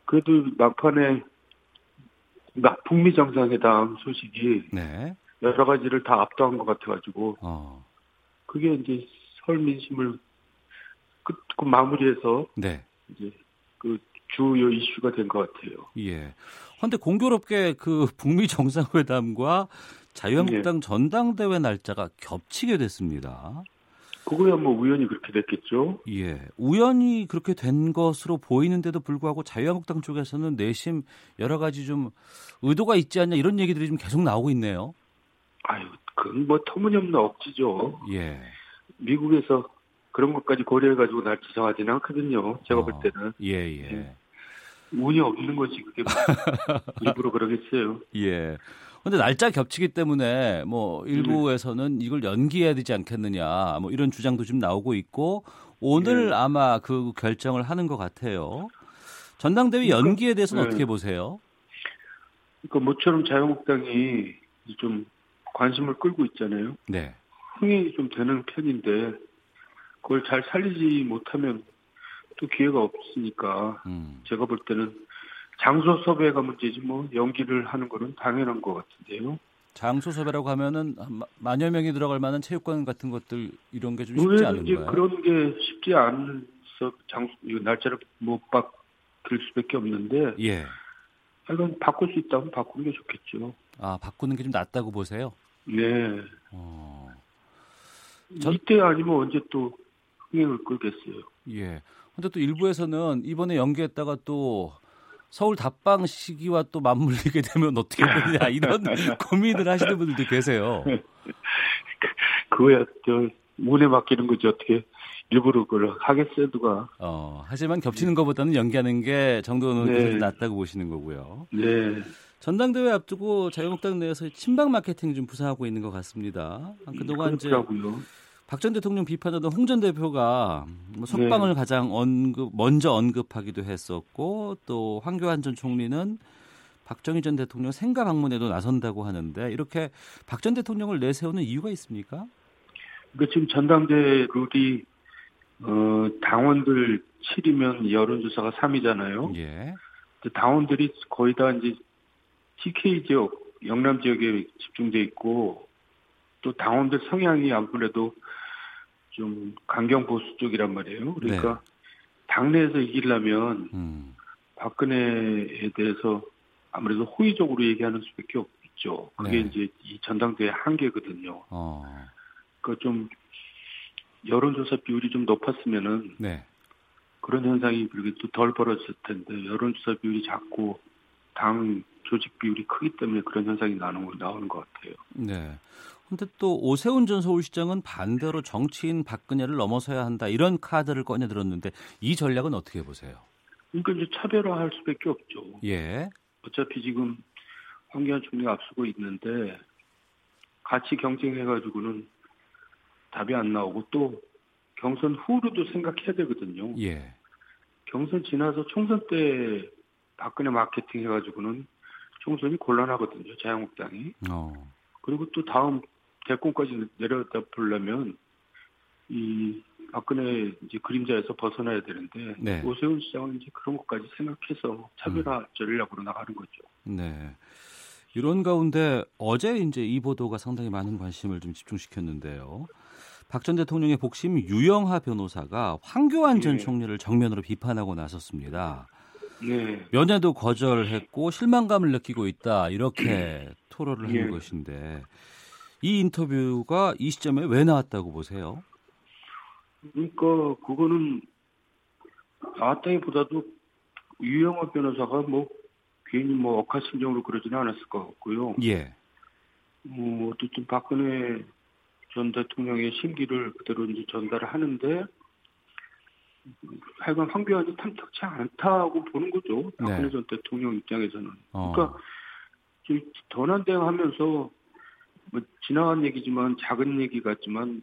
그래도 막판에 북미 정상회담 소식이 네. 여러 가지를 다 압도한 것 같아가지고 어. 그게 이제 설 민심을 끝, 그 마무리해서 네. 이제 그 주요 이슈가 된 것 같아요. 예. 그런데 공교롭게 그 북미 정상회담과 자유한국당 네. 전당대회 날짜가 겹치게 됐습니다. 그거야 뭐 우연히 그렇게 됐겠죠. 예. 우연히 그렇게 된 것으로 보이는데도 불구하고 자유한국당 쪽에서는 내심 여러 가지 좀 의도가 있지 않냐 이런 얘기들이 좀 계속 나오고 있네요. 아유, 그건 뭐 터무니없는 억지죠. 예. 미국에서 그런 것까지 고려해가지고 날 지정하지는 않거든요. 제가 어, 볼 때는. 예, 예. 예. 운이 없는 거지, 그게. 뭐 일부러 그러겠어요. 예. 근데 날짜 겹치기 때문에 뭐 일부에서는 네. 이걸 연기해야 되지 않겠느냐 뭐 이런 주장도 좀 나오고 있고 오늘 네. 아마 그 결정을 하는 것 같아요. 전당대회 그러니까, 연기에 대해서는 네. 어떻게 보세요? 그러니까 모처럼 자유한국당이 좀 관심을 끌고 있잖아요. 네. 흥행이 좀 되는 편인데 그걸 잘 살리지 못하면 또 기회가 없으니까 음. 제가 볼 때는 장소 섭외가 문제지 뭐 연기를 하는 거는 당연한 것 같은데요. 장소 섭외라고 하면은 만여 명이 들어갈 만한 체육관 같은 것들 이런 게 좀 쉽지 않은가요? 그런 게 쉽지 않아서 장소 날짜를 못 받, 들 수밖에 없는데. 예. 하여간 바꿀 수 있다면 바꾸는 게 좋겠죠. 아, 바꾸는 게 좀 낫다고 보세요? 네. 어. 전... 이때 아니면 언제 또 흥행을 끌겠어요. 예. 근데 또 일부에서는 이번에 연기했다가 또 서울 답방 시기와 또 맞물리게 되면 어떻게 되냐 이런 고민을 하시는 분들도 계세요. 그거야 저 운에 맡기는 거지 어떻게 일부러 그걸 하겠어요 누가. 어 하지만 겹치는 것보다는 연기하는 게 정도는 네. 낫다고 보시는 거고요. 네. 전당대회 앞두고 자유한국당 내에서 친박 마케팅 좀 부상하고 있는 것 같습니다. 그동안 이제 박 전 대통령 비판하던 홍 전 대표가 뭐 석방을 네. 가장 언급 먼저 언급하기도 했었고 또 황교안 전 총리는 박정희 전 대통령 생가 방문에도 나선다고 하는데 이렇게 박 전 대통령을 내세우는 이유가 있습니까? 그 지금 전당대 룰이 어, 당원들 7이면 여론조사가 3이잖아요. 예. 당원들이 거의 다 이제 TK 지역, 영남 지역에 집중돼 있고 또 당원들 성향이 아무래도 좀 강경 보수 쪽이란 말이에요. 그러니까 네. 당내에서 이기려면 음. 박근혜에 대해서 아무래도 호의적으로 얘기하는 수밖에 없죠. 그게 네. 이제 이 전당대회 한계거든요. 어. 그좀 여론조사 비율이 좀 높았으면은 네. 그런 현상이 그렇게 또 덜 벌어졌을 텐데 여론조사 비율이 작고 당 조직 비율이 크기 때문에 그런 현상이 나는 나오는 것 같아요. 네. 근데 또 오세훈 전 서울시장은 반대로 정치인 박근혜를 넘어서야 한다 이런 카드를 꺼내 들었는데 이 전략은 어떻게 보세요? 그러니까 이제 차별화할 수밖에 없죠. 예. 어차피 지금 황교안 총리가 앞서고 있는데 같이 경쟁해가지고는 답이 안 나오고 또 경선 후로도 생각해야 되거든요. 예. 경선 지나서 총선 때 박근혜 마케팅 해가지고는 총선이 곤란하거든요. 자유한국당이. 어. 그리고 또 다음 대권까지 내려다 보려면 이 박근혜 이제 그림자에서 벗어나야 되는데 네. 오세훈 시장은 이제 그런 것까지 생각해서 차별화 음. 전략으로 나가는 거죠. 네. 이런 가운데 어제 이제 이 보도가 상당히 많은 관심을 좀 집중시켰는데요. 박 전 대통령의 복심 유영하 변호사가 황교안 전 네. 총리를 정면으로 비판하고 나섰습니다. 네. 면회도 거절했고 실망감을 느끼고 있다 이렇게 토로를 한 네. 것인데 이 인터뷰가 이 시점에 왜 나왔다고 보세요? 그러니까 그거는 나왔다기보다도 유영호 변호사가 뭐 괜히 뭐 억하심정으로 그러지는 않았을 것 같고요. 예. 뭐 어쨌든 박근혜 전 대통령의 심기를 그대로 이제 전달을 하는데 하여간 황교안이 탐탁치 않다고 보는 거죠. 박근혜 네. 전 대통령 입장에서는. 어. 그러니까 지금 전환대응 하면서 뭐 지나간 얘기지만 작은 얘기 같지만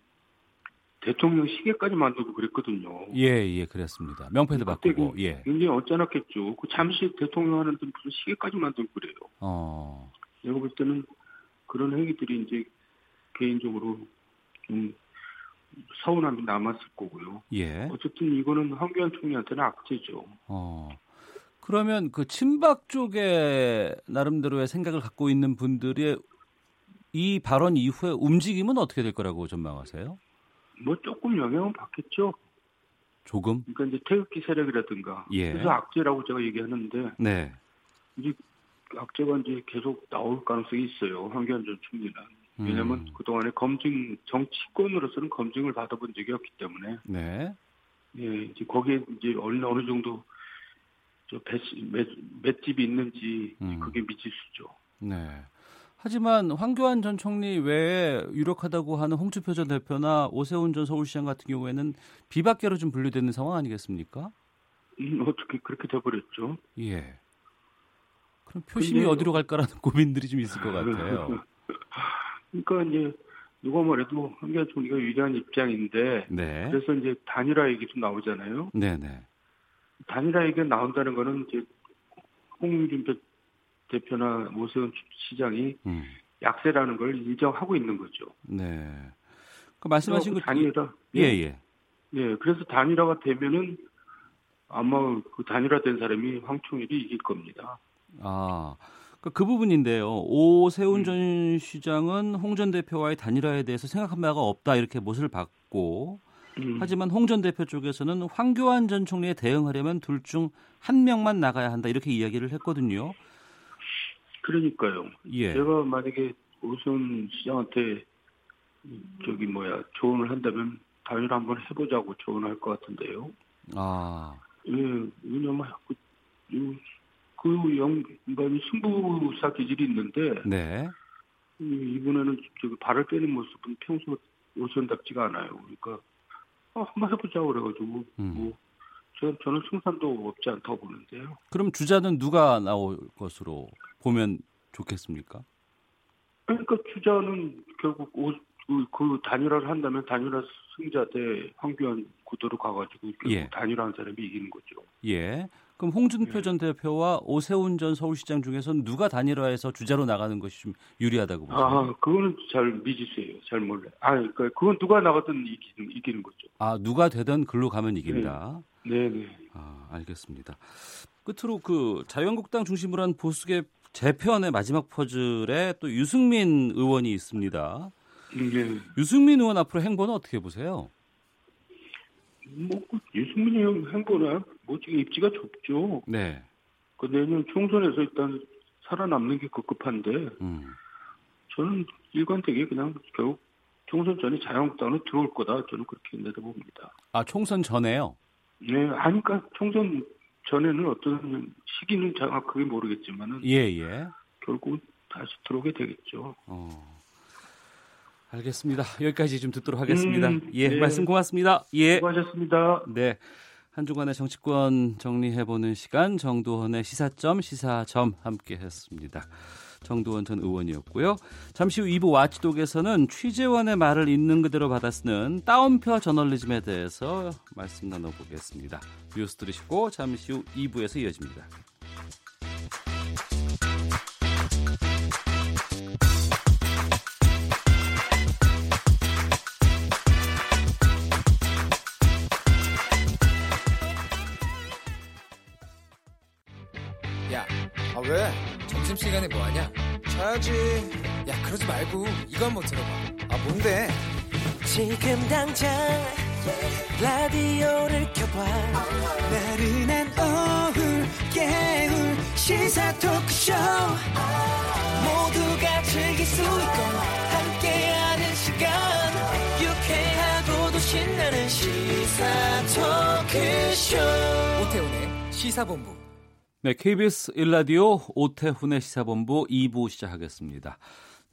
대통령 시계까지 만들고 그랬거든요. 예, 예, 그랬습니다. 명패도 바꾸고, 예. 굉장히 어쩌놨겠죠. 그 잠시 대통령 하는데 무슨 시계까지 만들고 그래요. 어. 내가 볼 때는 그런 행위들이 이제 개인적으로 좀 서운함이 남았을 거고요. 예. 어쨌든 이거는 황교안 총리한테는 악재죠. 어. 그러면 그 친박 쪽에 나름대로의 생각을 갖고 있는 분들의 이 발언 이후에 움직임은 어떻게 될 거라고 전망하세요? 뭐 조금 영향은 받겠죠. 조금? 그러니까 이제 태극기 세력이라든가. 예. 그래서 악재라고 제가 얘기하는데. 네. 이제 악재가 이제 계속 나올 가능성이 있어요. 황교안 전 총리는. 왜냐하면 음. 그동안에 검증 정치권으로서는 검증을 받아본 적이 없기 때문에. 네. 예, 이제 거기에 이제 어느 어느 정도 저 맷, 맷집이 있는지 음. 그게 미지수죠. 네. 하지만 황교안 전 총리 외에 유력하다고 하는 홍준표 전 대표나 오세훈 전 서울시장 같은 경우에는 비박계로 좀 분류되는 상황 아니겠습니까? 음, 어떻게 그렇게 돼버렸죠? 예. 그럼 표심이 근데... 어디로 갈까라는 고민들이 좀 있을 것 같아요. 그러니까 이제 누가 뭐래도 황교안 총리가 유리한 입장인데 네. 그래서 이제 단일화 얘기도 나오잖아요. 네네. 단일화 얘기가 나온다는 거는 이제 홍준표 대표나 오세훈 시장이 음. 약세라는 걸 인정하고 있는 거죠. 네. 그 말씀하신 그 단일화 예, 예, 예. 예, 그래서 단일화가 되면은 아마 그 단일화된 사람이 황 총일이 이길 겁니다. 아, 그, 그 부분인데요. 오세훈 음. 전 시장은 홍 전 대표와의 단일화에 대해서 생각한 바가 없다 이렇게 못을 받고 음. 하지만 홍 전 대표 쪽에서는 황교안 전 총리에 대응하려면 둘 중 한 명만 나가야 한다 이렇게 이야기를 했거든요. 그러니까요. 예. 제가 만약에 오선 시장한테 저기 뭐야 조언을 한다면 당연히 한번 해보자고 조언할 것 같은데요. 아. 예, 왜냐면 그, 그 양반이 승부사 기질이 있는데. 네. 이번에는 저기 발을 빼는 모습은 평소 오선답지가 않아요. 그러니까 아, 한번 해보자 그래가지고 음. 뭐 저, 저는 승산도 없지 않다고 보는데요. 그럼 주자는 누가 나올 것으로 보면 좋겠습니까? 그러니까 주자는 결국 오, 그, 그 단일화를 한다면 단일화 승자 대 황교안 구도로 가가지고 예. 단일화한 사람이 이기는 거죠. 예. 그럼 홍준표 예. 전 대표와 오세훈 전 서울시장 중에서 누가 단일화해서 주자로 나가는 것이 좀 유리하다고 보세요? 아, 그거는 잘 미지수예요. 잘 몰라요. 아, 그러니까 그건 누가 나가든 이기는, 이기는 거죠. 아, 누가 되든 글로 가면 이긴다. 네, 네. 네. 아, 알겠습니다. 끝으로 그 자유한국당 중심으로 한 보수계 재편의 마지막 퍼즐에 또 유승민 의원이 있습니다. 네. 유승민 의원 앞으로 행보는 어떻게 보세요? 뭐 유승민 행보는 뭐 지금 입지가 좁죠. 네. 그 내년 총선에서 일단 살아남는 게 급급한데 음. 저는 일관되게 그냥 결국 총선 전에 자유한국당으로 들어올 거다 저는 그렇게 내다봅니다. 아 총선 전에요? 네, 아니까 그러니까 총선 전에는 어떤 시기는 정확하게 모르겠지만은 예 예. 결국 다시 들어오게 되겠죠. 어. 알겠습니다. 여기까지 좀 듣도록 하겠습니다. 음, 예, 네. 말씀 고맙습니다. 예. 수고하셨습니다. 네. 한 주간의 정치권 정리해보는 시간 정도원의 시사점 시사점 함께 했습니다. 정도원 전 의원이었고요. 잠시 후 2부 와치독에서는 취재원의 말을 있는 그대로 받아 쓰는 따옴표 저널리즘에 대해서 말씀 나눠보겠습니다. 뉴스 들으시고 잠시 후 2부에서 이어집니다. 그러지 말고 이거 한번 들어봐. 아 뭔데? 지금 당장 라디오를 켜봐. 나른한 오후 깨울 시사 토크쇼. 모두가 즐길 수 있고 함께하는 시간. 유쾌하고도 신나는 시사 토크쇼. 오태훈의 시사본부. 네, KBS 일라디오 오태훈의 시사본부 2부 시작하겠습니다.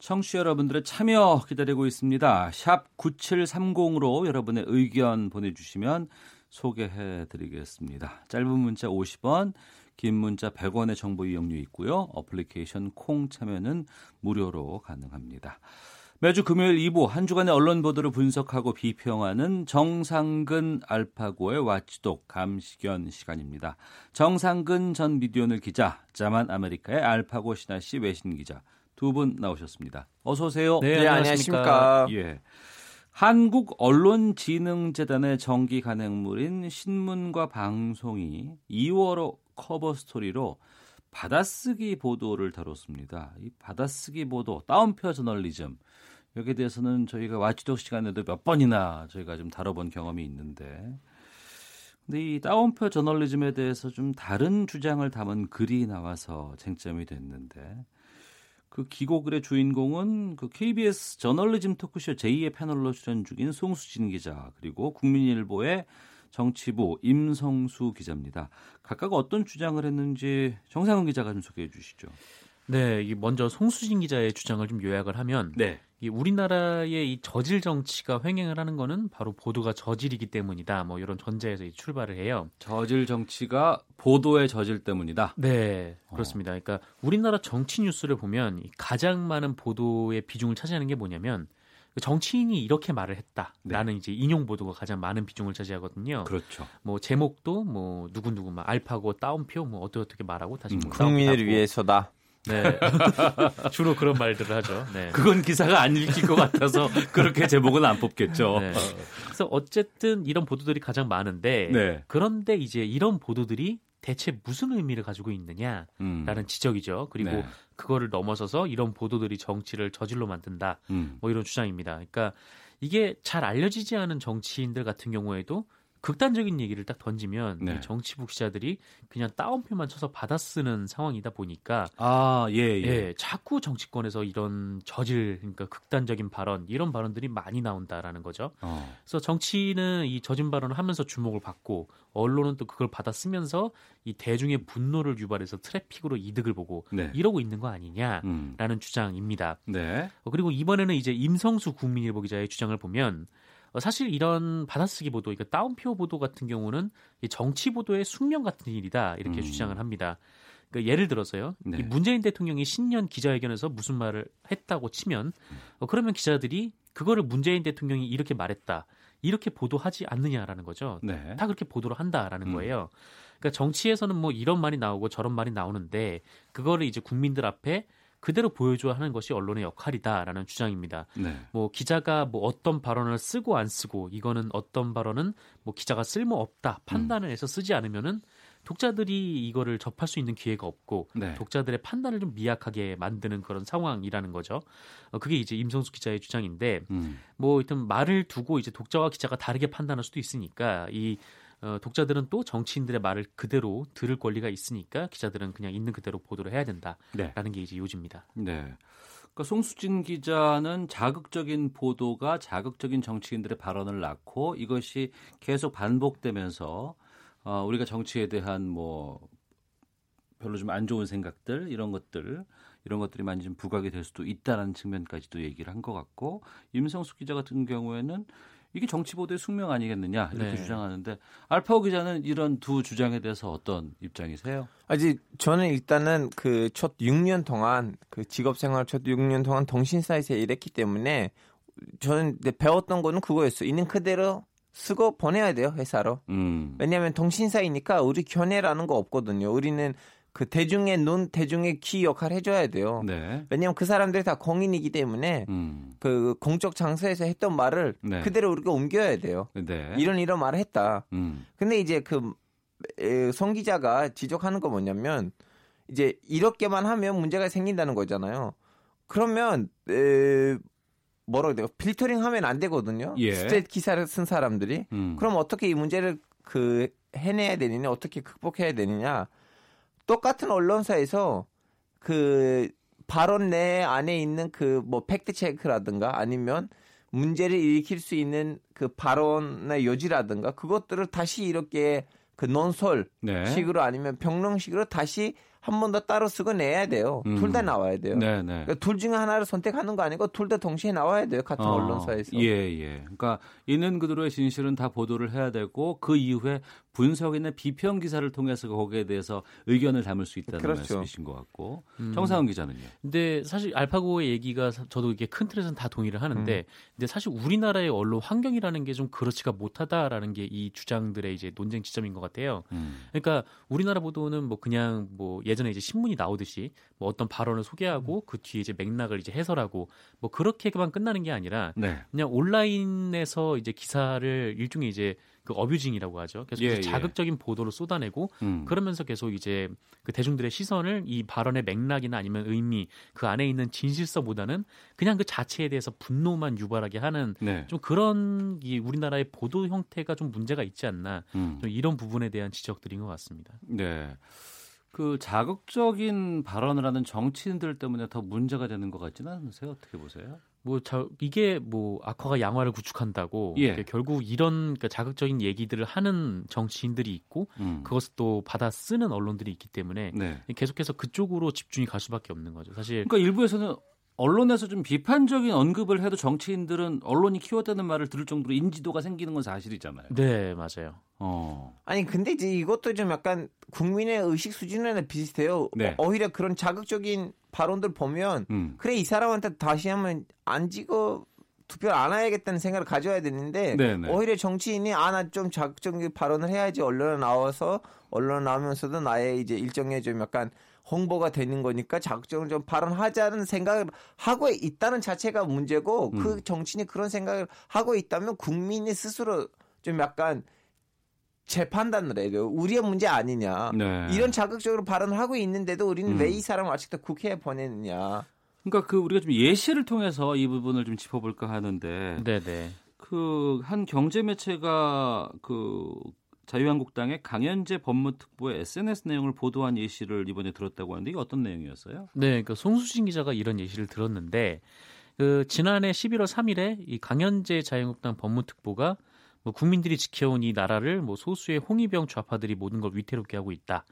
청취자 여러분들의 참여 기다리고 있습니다. 샵 9730으로 여러분의 의견 보내주시면 소개해 드리겠습니다. 짧은 문자 50원, 긴 문자 100원의 정보 이용료 있고요. 어플리케이션 콩 참여는 무료로 가능합니다. 매주 금요일 2부 한 주간의 언론 보도를 분석하고 비평하는 정상근 알파고의 와치독 감시견 시간입니다. 정상근 전 미디어오늘 기자, 자만 아메리카의 알파고 시나씨 외신 기자 두 분 나오셨습니다. 어서 오세요. 네, 네 안녕하십니까. 예. 한국 언론진흥재단의 정기 간행물인 신문과 방송이 2월 커버 스토리로 받아쓰기 보도를 다뤘습니다. 이 받아쓰기 보도, 따옴표 저널리즘 여기에 대해서는 저희가 watchdog 시간에도 몇 번이나 저희가 좀 다뤄본 경험이 있는데 근데 이 따옴표 저널리즘에 대해서 좀 다른 주장을 담은 글이 나와서 쟁점이 됐는데 그 기고글의 주인공은 그 KBS 저널리즘 토크쇼 제2의 패널로 출연 중인 송수진 기자 그리고 국민일보의 정치부 임성수 기자입니다. 각각 어떤 주장을 했는지 정상훈 기자가 좀 소개해 주시죠. 네, 먼저 송수진 기자의 주장을 좀 요약을 하면 네. 이 우리나라의 이 저질 정치가 횡행을 하는 거는 바로 보도가 저질이기 때문이다. 뭐 이런 전제에서 출발을 해요. 저질 정치가 보도의 저질 때문이다. 네, 그렇습니다. 그러니까 우리나라 정치 뉴스를 보면 가장 많은 보도의 비중을 차지하는 게 뭐냐면 정치인이 이렇게 말을 했다라는 네. 이제 인용 보도가 가장 많은 비중을 차지하거든요. 그렇죠. 뭐 제목도 뭐 누구 누구 막 알파고 따옴표 뭐 어떻게 어떻게 말하고 다시 뭐 음, 국민을 위해서다. 네. 주로 그런 말들을 하죠. 네. 그건 기사가 안 읽힐 것 같아서 그렇게 제목은 안 뽑겠죠. 네. 그래서 어쨌든 이런 보도들이 가장 많은데 네. 그런데 이제 이런 보도들이 대체 무슨 의미를 가지고 있느냐라는 음. 지적이죠. 그리고 네. 그거를 넘어서서 이런 보도들이 정치를 저질로 만든다. 음. 뭐 이런 주장입니다. 그러니까 이게 잘 알려지지 않은 정치인들 같은 경우에도 극단적인 얘기를 딱 던지면 네. 정치부 기자들이 그냥 따옴표만 쳐서 받아쓰는 상황이다 보니까 아, 예, 예. 예, 자꾸 정치권에서 이런 저질 그러니까 극단적인 발언 이런 발언들이 많이 나온다라는 거죠. 어. 그래서 정치는 이 젖은 발언을 하면서 주목을 받고 언론은 또 그걸 받아쓰면서 이 대중의 분노를 유발해서 트래픽으로 이득을 보고 네. 이러고 있는 거 아니냐라는 음. 주장입니다. 네. 어, 그리고 이번에는 이제 임성수 국민일보 기자의 주장을 보면 어, 사실 이런 받아쓰기 보도, 그러니까 따옴표 보도 같은 경우는 정치 보도의 숙명 같은 일이다 이렇게 음. 주장을 합니다. 그러니까 예를 들어서요, 네. 문재인 대통령이 신년 기자회견에서 무슨 말을 했다고 치면, 어, 그러면 기자들이 그거를 문재인 대통령이 이렇게 말했다. 이렇게 보도하지 않느냐라는 거죠. 네. 다 그렇게 보도를 한다라는 음. 거예요. 그러니까 정치에서는 뭐 이런 말이 나오고 저런 말이 나오는데 그거를 이제 국민들 앞에 그대로 보여줘야 하는 것이 언론의 역할이다라는 주장입니다. 네. 뭐 기자가 뭐 어떤 발언을 쓰고 안 쓰고 이거는 어떤 발언은 뭐 기자가 쓸모 없다 판단을 해서 쓰지 않으면은 독자들이 이거를 접할 수 있는 기회가 없고 네. 독자들의 판단을 좀 미약하게 만드는 그런 상황이라는 거죠. 어, 그게 이제 임성수 기자의 주장인데 음. 뭐 일단 말을 두고 이제 독자와 기자가 다르게 판단할 수도 있으니까 이 어, 독자들은 또 정치인들의 말을 그대로 들을 권리가 있으니까 기자들은 그냥 있는 그대로 보도를 해야 된다라는 네. 게 이제 요지입니다. 네. 그러니까 송수진 기자는 자극적인 보도가 자극적인 정치인들의 발언을 낳고 이것이 계속 반복되면서 어, 우리가 정치에 대한 뭐 별로 좀 안 좋은 생각들 이런 것들 이런 것들이 많이 좀 부각이 될 수도 있다는 측면까지도 얘기를 한 것 같고 임성수 기자 같은 경우에는 이게 정치 보도의 숙명 아니겠느냐 이렇게 네. 주장하는데 알파오 기자는 이런 두 주장에 대해서 어떤 입장이세요? 아직 저는 일단은 그 첫 6년 동안 그 직업 생활 첫 6년 동안 통신사에서 일했기 때문에 저는 배웠던 거는 그거였어요. 있는 그대로 쓰고 보내야 돼요 회사로. 음. 왜냐하면 통신사이니까 우리 견해라는 거 없거든요. 우리는 그 대중의 눈, 대중의 귀 역할 해줘야 돼요. 네. 왜냐하면 그 사람들이 다 공인이기 때문에 음. 그 공적 장소에서 했던 말을 네. 그대로 우리가 옮겨야 돼요. 네. 이런 이런 말을 했다. 음. 근데 이제 그송 기자가 지적하는 거 뭐냐면 이제 이렇게만 하면 문제가 생긴다는 거잖아요. 그러면 에, 뭐라고 돼요? 필터링 하면 안 되거든요. 예. 스트레이트 기사를 쓴 사람들이. 음. 그럼 어떻게 이 문제를 그 해내야 되느냐, 어떻게 극복해야 되느냐. 똑같은 언론사에서 그 발언 내 안에 있는 그 뭐 fact check라든가 아니면 문제를 일으킬 수 있는 그 발언의 여지라든가 그것들을 다시 이렇게 그 논설 네. 식으로 아니면 평론식으로 다시 한 번 더 따로 쓰고 내야 돼요. 음. 둘다 나와야 돼요. 네, 네. 그러니까 둘 중에 하나를 선택하는 거 아니고 둘 다 동시에 나와야 돼요. 같은 어, 언론사에서. 예, 예. 그러니까 있는 그대로의 진실은 다 보도를 해야 되고 그 이후에 분석이나 비평 기사를 통해서 거기에 대해서 의견을 담을 수 있다는 그렇죠. 말씀이신 것 같고 음. 정상훈 기자는요. 근데 사실 알파고의 얘기가 저도 이게 큰 틀에서는 다 동의를 하는데 음. 근데 사실 우리나라의 언론 환경이라는 게 좀 그렇지가 못하다라는 게 이 주장들의 이제 논쟁 지점인 것 같아요. 음. 그러니까 우리나라 보도는 뭐 그냥 뭐 예전에 이제 신문이 나오듯이 뭐 어떤 발언을 소개하고 음. 그 뒤에 이제 맥락을 이제 해설하고 뭐 그렇게만 끝나는 게 아니라 네. 그냥 온라인에서 이제 기사를 일종의 이제 그 어뷰징이라고 하죠. 계속 예, 예. 자극적인 보도를 쏟아내고 음. 그러면서 계속 이제 그 대중들의 시선을 이 발언의 맥락이나 아니면 의미 그 안에 있는 진실성보다는 그냥 그 자체에 대해서 분노만 유발하게 하는 네. 좀 그런 이 우리나라의 보도 형태가 좀 문제가 있지 않나 음. 좀 이런 부분에 대한 지적들인 것 같습니다. 네. 그 자극적인 발언을 하는 정치인들 때문에 더 문제가 되는 것 같지는 않으세요? 어떻게 보세요? 뭐 저, 이게 뭐 악화가 양화를 구축한다고 예. 결국 이런 그러니까 자극적인 얘기들을 하는 정치인들이 있고 음. 그것을 또 받아 쓰는 언론들이 있기 때문에 네. 계속해서 그쪽으로 집중이 갈 수밖에 없는 거죠. 사실 그러니까 일부에서는 언론에서 좀 비판적인 언급을 해도 정치인들은 언론이 키웠다는 말을 들을 정도로 인지도가 생기는 건 사실이잖아요. 네, 맞아요. 어. 아니 근데 이제 이것도 좀 약간 국민의 의식 수준에는 비슷해요. 네. 오히려 그런 자극적인 발언들 보면 음. 그래 이 사람한테 다시 한번 안 찍어 투표 안 해야겠다는 생각을 가져야 되는데 네네. 네. 오히려 정치인이 아나 좀 자극적인 발언을 해야지 언론에 나와서 언론 나오면서도 나의 이제 일정에 좀 약간 홍보가 되는 거니까 자극적으로 좀 발언하자는 생각을 하고 있다는 자체가 문제고 음. 그 정치인이 그런 생각을 하고 있다면 국민이 스스로 좀 약간 재판단을 해야 돼요. 우리의 문제 아니냐. 네. 이런 자극적으로 발언을 하고 있는데도 우리는 음. 왜이 사람을 아직도 국회에 보내느냐. 그러니까 그 우리가 좀 예시를 통해서 이 부분을 좀 짚어볼까 하는데, 네네. 그 한 경제 매체가 그 자유한국당의 강현재 법무특보의 SNS 내용을 보도한 예시를 이번에 들었다고 하는데 이게 어떤 내용이었어요? 네, 그 송수진 기자가 이런 예시를 들었는데 그 지난해 11월 3일에 이 강현재 자유한국당 법무특보가 뭐 국민들이 지켜온 이 나라를 뭐 소수의 홍위병 좌파들이 모든 걸 위태롭게 하고 있다.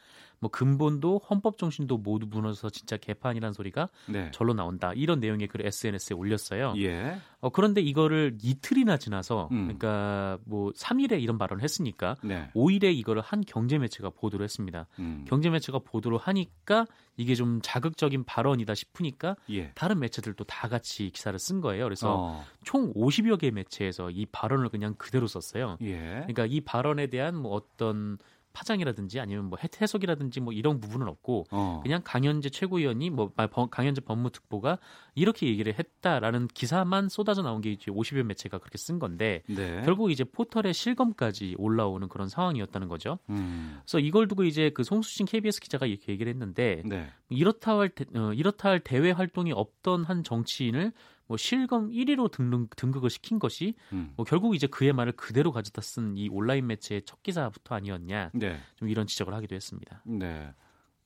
뭐 근본도 헌법 정신도 모두 무너져서 진짜 개판이란 소리가 네. 절로 나온다. 이런 내용의 글을 SNS에 올렸어요. 예. 어, 그런데 이거를 이틀이나 지나서 음. 그러니까 뭐 3일에 이런 발언을 했으니까 네. 5일에 이거를 한 경제 매체가 보도를 했습니다. 음. 경제 매체가 보도를 하니까 이게 좀 자극적인 발언이다 싶으니까 예. 다른 매체들도 다 같이 기사를 쓴 거예요. 그래서 어. 총 50여 개 매체에서 이 발언을 그냥 그대로 썼어요. 예. 그러니까 이 발언에 대한 뭐 어떤 파장이라든지 아니면 뭐 해석이라든지 뭐 이런 부분은 없고 어. 그냥 강현재 최고위원이 뭐 아, 강현재 법무특보가 이렇게 얘기를 했다라는 기사만 쏟아져 나온 게 이제 50여 매체가 그렇게 쓴 건데 네. 결국 이제 포털에 실검까지 올라오는 그런 상황이었다는 거죠. 음. 그래서 이걸 두고 이제 그 송수진 KBS 기자가 이렇게 얘기를 했는데 네. 이렇다 할 어, 이렇다 할 대외 활동이 없던 한 정치인을 뭐 실검 1위로 등록, 등극을 시킨 것이 음. 뭐 결국 이제 그의 말을 그대로 가져다 쓴 이 온라인 매체의 첫 기사부터 아니었냐 네. 좀 이런 지적을 하기도 했습니다. 네.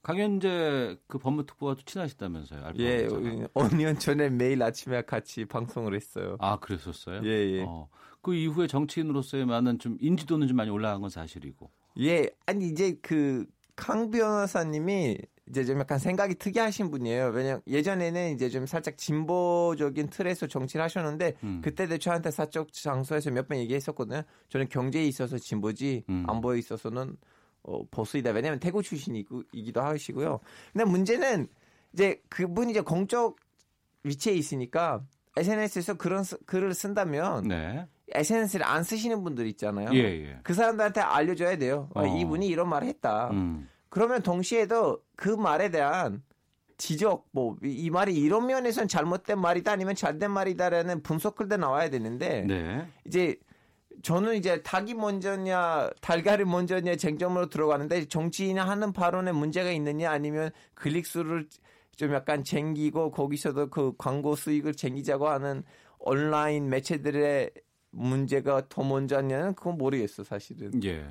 강현재 그 법무특보와도 친하시다면서요? 예, 5년 전에 매일 아침에 같이 방송을 했어요. 아, 그랬었어요? 예, 예. 어, 그 이후에 정치인으로서의 많은 좀 인지도는 좀 많이 올라간 건 사실이고. 예, 아니 이제 그 강 변호사님이 이제 좀 약간 생각이 특이하신 분이에요. 왜냐 예전에는 이제 좀 살짝 진보적인 틀에서 정치를 하셨는데 음. 그때도 저한테 사적 장소에서 몇 번 얘기했었거든요. 저는 경제에 있어서 진보지 음. 안보에 있어서는 어, 보수이다. 왜냐하면 대구 출신이기도 하시고요. 근데 문제는 이제 그분이 이제 공적 위치에 있으니까 SNS에서 그런 글을 쓴다면 네. SNS를 안 쓰시는 분들 있잖아요. 예, 예. 그 사람들한테 알려줘야 돼요. 어. 이분이 이런 말을 했다. 음. 그러면 동시에도 그 말에 대한 지적, 뭐, 이 말이 이런 면에서는 잘못된 말이다 아니면 잘된 말이다라는 분석글도 나와야 되는데, 네. 이제 저는 이제 닭이 먼저냐, 달걀이 먼저냐 쟁점으로 들어가는데 정치인이 하는 발언에 문제가 있느냐 아니면 클릭수를 좀 약간 쟁기고 거기서도 그 광고 수익을 쟁기자고 하는 온라인 매체들의 문제가 더 먼저냐는 그건 모르겠어 사실은. 예.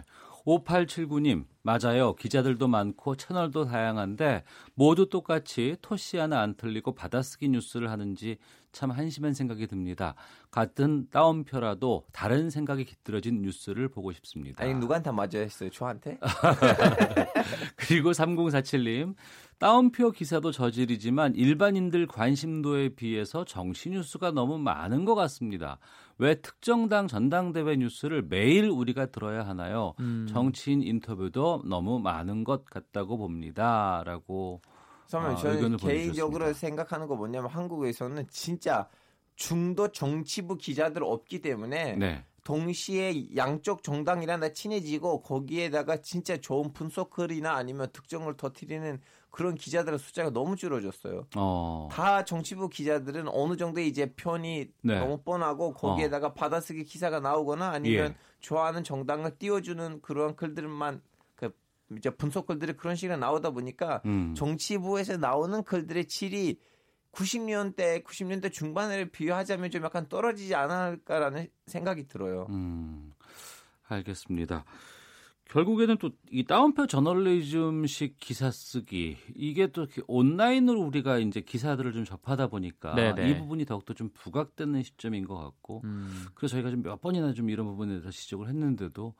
5879님, 맞아요. 기자들도 많고 채널도 다양한데 모두 똑같이 토시 하나 안 틀리고 받아쓰기 뉴스를 하는지 참 한심한 생각이 듭니다. 같은 따옴표라도 다른 생각이 깃들어진 뉴스를 보고 싶습니다. 아니, 누구한테 맞아 했어요? 저한테? 그리고 3047님, 따옴표 기사도 저질이지만 일반인들 관심도에 비해서 정치 뉴스가 너무 많은 것 같습니다. 왜 특정 당 전당대회 뉴스를 매일 우리가 들어야 하나요? 음. 정치인 인터뷰도 너무 많은 것 같다고 봅니다. 라고 그러면 아, 저는 개인적으로 생각하는 거 뭐냐면 한국에서는 진짜 중도 정치부 기자들 없기 때문에 네. 동시에 양쪽 정당이랑 친해지고 거기에다가 진짜 좋은 분석글이나 아니면 특정을 터트리는 그런 기자들의 숫자가 너무 줄어졌어요. 어. 다 정치부 기자들은 어느 정도 이제 편이 네. 너무 뻔하고 거기에다가 어. 받아쓰기 기사가 나오거나 아니면 예. 좋아하는 정당을 띄워주는 그런 글들만 그 이제 분석 글들이 그런 식으로 나오다 보니까 음. 정치부에서 나오는 글들의 질이 90년대, 90년대 중반을 비유하자면 좀 약간 떨어지지 않을까라는 생각이 들어요. 음, 알겠습니다. 결국에는 또 이 다운표 저널리즘식 기사 쓰기 이게 또 온라인으로 우리가 이제 기사들을 좀 접하다 보니까 네네. 이 부분이 더욱더 좀 부각되는 시점인 것 같고 음. 그래서 저희가 좀 몇 번이나 좀 이런 부분에 대해서 지적을 했는데도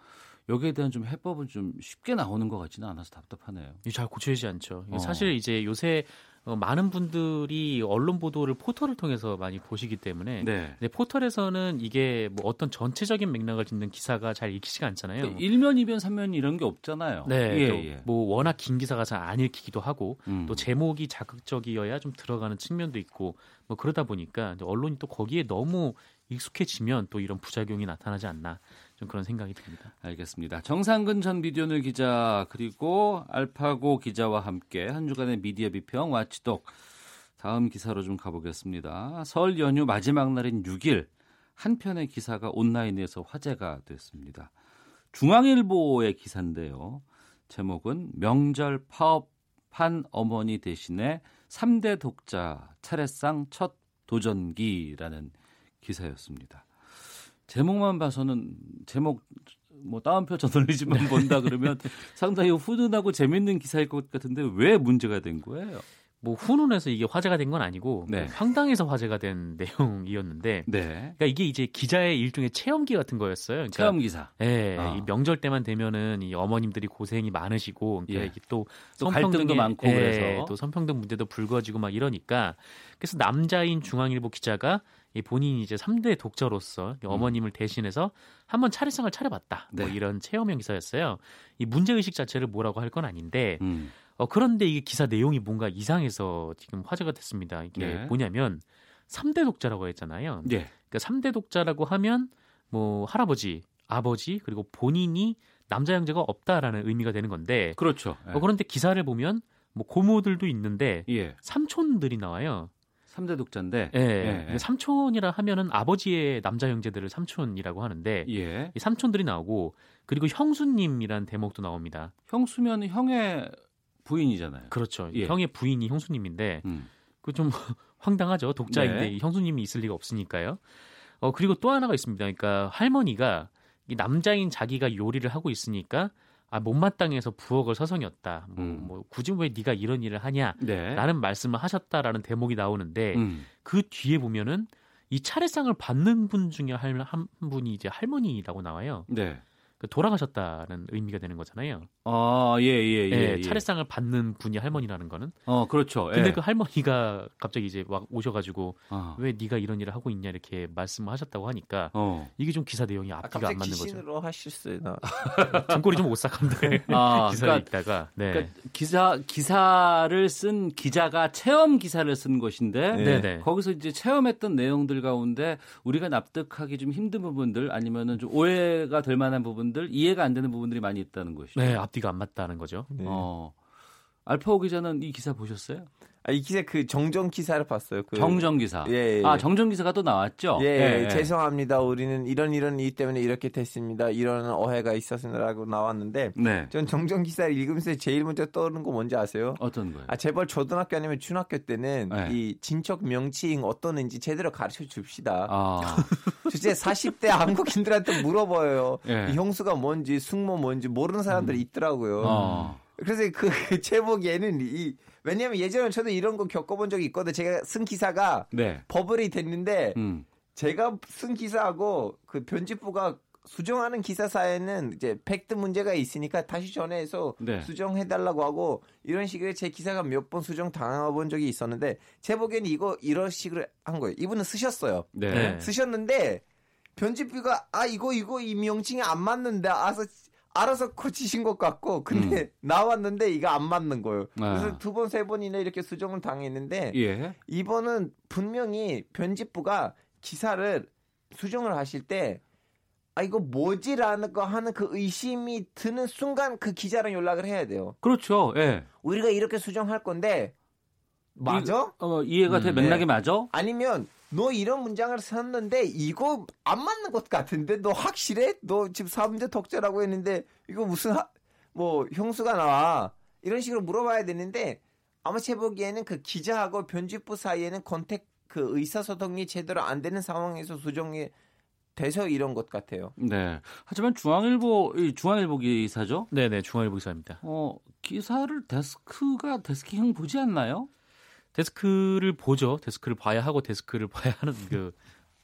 여기에 대한 좀 해법은 좀 쉽게 나오는 것 같지는 않아서 답답하네요. 잘 고쳐지지 않죠. 어. 사실 이제 요새 어, 많은 분들이 언론 보도를 포털을 통해서 많이 보시기 때문에 네. 포털에서는 이게 뭐 어떤 전체적인 맥락을 짓는 기사가 잘 읽히지가 않잖아요. 그 1면, 2면, 3면 이런 게 없잖아요. 네. 예, 예. 뭐 워낙 긴 기사가 잘 안 읽히기도 하고 음. 또 제목이 자극적이어야 좀 들어가는 측면도 있고 뭐 그러다 보니까 언론이 또 거기에 너무 익숙해지면 또 이런 부작용이 나타나지 않나 좀 그런 생각이 듭니다. 알겠습니다. 정상근 전 미디어널 기자 그리고 알파고 기자와 함께 한 주간의 미디어 비평 와치독 다음 기사로 좀 가보겠습니다. 설 연휴 마지막 날인 6일 한 편의 기사가 온라인에서 화제가 됐습니다. 중앙일보의 기사인데요. 제목은 명절 파업한 어머니 대신에 3대 독자 차례상 첫 도전기라는 기사였습니다. 제목만 봐서는 제목 뭐 따옴표 저널리즘만 네. 본다 그러면 상당히 훈훈하고 재밌는 기사일 것 같은데 왜 문제가 된 거예요? 뭐 훈훈해서 이게 화제가 된 건 아니고 네. 황당해서 화제가 된 내용이었는데 네. 그러니까 이게 이제 기자의 일종의 체험기 같은 거였어요. 그러니까, 체험 기사. 예. 아. 이 명절 때만 되면은 이 어머님들이 고생이 많으시고 그러니까 예. 또, 또 갈등도 많고 예, 그래서 또 성평등 문제도 불거지고 막 이러니까 그래서 남자인 중앙일보 기자가 이 본인이 이제 3대 독자로서 음. 어머님을 대신해서 한번 차례상을 차려봤다. 뭐 네. 뭐 이런 체험형 기사였어요. 이 문제 의식 자체를 뭐라고 할 건 아닌데 음. 어, 그런데 이게 기사 내용이 뭔가 이상해서 지금 화제가 됐습니다. 이게 네. 뭐냐면 3대 독자라고 했잖아요. 네. 그러니까 3대 독자라고 하면 뭐 할아버지, 아버지 그리고 본인이 남자 형제가 없다라는 의미가 되는 건데 그렇죠. 네. 어, 그런데 기사를 보면 뭐 고모들도 있는데 예. 삼촌들이 나와요. 3대 독자인데 예. 예. 예. 삼촌이라 하면은 아버지의 남자 형제들을 삼촌이라고 하는데 예. 이 삼촌들이 나오고 그리고 형수님이란 대목도 나옵니다. 형수면 형의 부인이잖아요. 그렇죠. 예. 형의 부인이 형수님인데 음. 그좀 황당하죠. 독자인데 네. 형수님이 있을 리가 없으니까요. 어 그리고 또 하나가 있습니다. 그러니까 할머니가 이 남자인 자기가 요리를 하고 있으니까 아 못마땅해서 부엌을 서성였다. 뭐, 음. 뭐 굳이 왜 네가 이런 일을 하냐라는 네. 말씀을 하셨다라는 대목이 나오는데 음. 그 뒤에 보면은 이 차례상을 받는 분 중에 한, 한 분이 이제 할머니라고 나와요. 네. 그 돌아가셨다는 의미가 되는 거잖아요. 아, 예, 예, 예, 예, 예. 차례상을 받는 분이 할머니라는 거는. 어, 그렇죠. 근데 예. 그 할머니가 갑자기 이제 막 오셔가지고 아. 왜 네가 이런 일을 하고 있냐 이렇게 말씀을 하셨다고 하니까 어. 이게 좀 기사 내용이 아, 앞뒤가 아, 안 맞는 거죠. 기신으로 하실수나 등골이 좀 오싹한데 아, 기사에 그러니까, 있다가 네. 그러니까 기사 기사를 쓴 기자가 체험 기사를 쓴 것인데 네. 네. 거기서 이제 체험했던 내용들 가운데 우리가 납득하기 좀 힘든 부분들 아니면은 좀 오해가 될 만한 부분들 이해가 안 되는 부분들이 많이 있다는 것이죠. 네, 앞뒤가 안 맞다는 거죠. 네. 어. 알파오 기자는 이 기사 보셨어요? 아, 이 기사 그 정정 기사를 봤어요. 그 정정 기사. 예, 예. 아 정정 기사가 또 나왔죠. 예, 예, 예, 죄송합니다. 우리는 이런 이런 이유 때문에 이렇게 됐습니다. 이런 오해가 있었습니다라고 나왔는데, 네. 전 정정 기사를 읽으면서 제일 먼저 떠오르는 거 뭔지 아세요? 어떤 거예요? 아 제발 초등학교 아니면 중학교 때는 네. 이 진척 명칭 어떠는지 제대로 가르쳐 줍시다. 아. 주제 40대 한국인들한테 물어봐요. 예. 이 형수가 뭔지 숙모 뭔지 모르는 사람들이 음. 있더라고요. 어. 그래서 그, 그 제목에는 이 왜냐면 예전에 저도 이런 거 겪어본 적이 있거든. 제가 쓴 기사가 네. 버블이 됐는데 음. 제가 쓴 기사하고 그 편집부가 수정하는 기사 사에는 이제 팩트 문제가 있으니까 다시 전해서 네. 수정해달라고 하고 이런 식으로 제 기사가 몇 번 수정 당해본 적이 있었는데 제 보기에는 이거 이런 식으로 한 거예요. 이분은 쓰셨어요. 네. 쓰셨는데 편집부가 아 이거 이거 이 명칭이 안 맞는데 아서 알아서 고치신 것 같고 근데 음. 나왔는데 이거 안 맞는 거예요. 아. 그래서 두번 세 번이나 이렇게 수정을 당했는데 예. 이번은 분명히 편집부가 기사를 수정을 하실 때 아, 이거 뭐지라는 거 하는 그 의심이 드는 순간 그 기자랑 연락을 해야 돼요. 그렇죠. 예. 우리가 이렇게 수정할 건데 맞아? 이, 어, 이해가 돼? 음, 맥락이 네. 맞아? 아니면 너 이런 문장을 썼는데 이거 안 맞는 것 같은데 너 확실해? 너 지금 3대 독자라고 했는데 이거 무슨 하, 뭐 형수가 나와 이런 식으로 물어봐야 되는데 아마 제 보기에는 그 기자하고 편집부 사이에는 contact 그 의사소통이 제대로 안 되는 상황에서 수정이 돼서 이런 것 같아요. 네. 하지만 중앙일보 중앙일보 기사죠? 네, 네, 중앙일보 기사입니다. 어, 기사를 데스크가 desking 보지 않나요? 데스크를 보죠. 데스크를 봐야 하고 데스크를 봐야 하는 그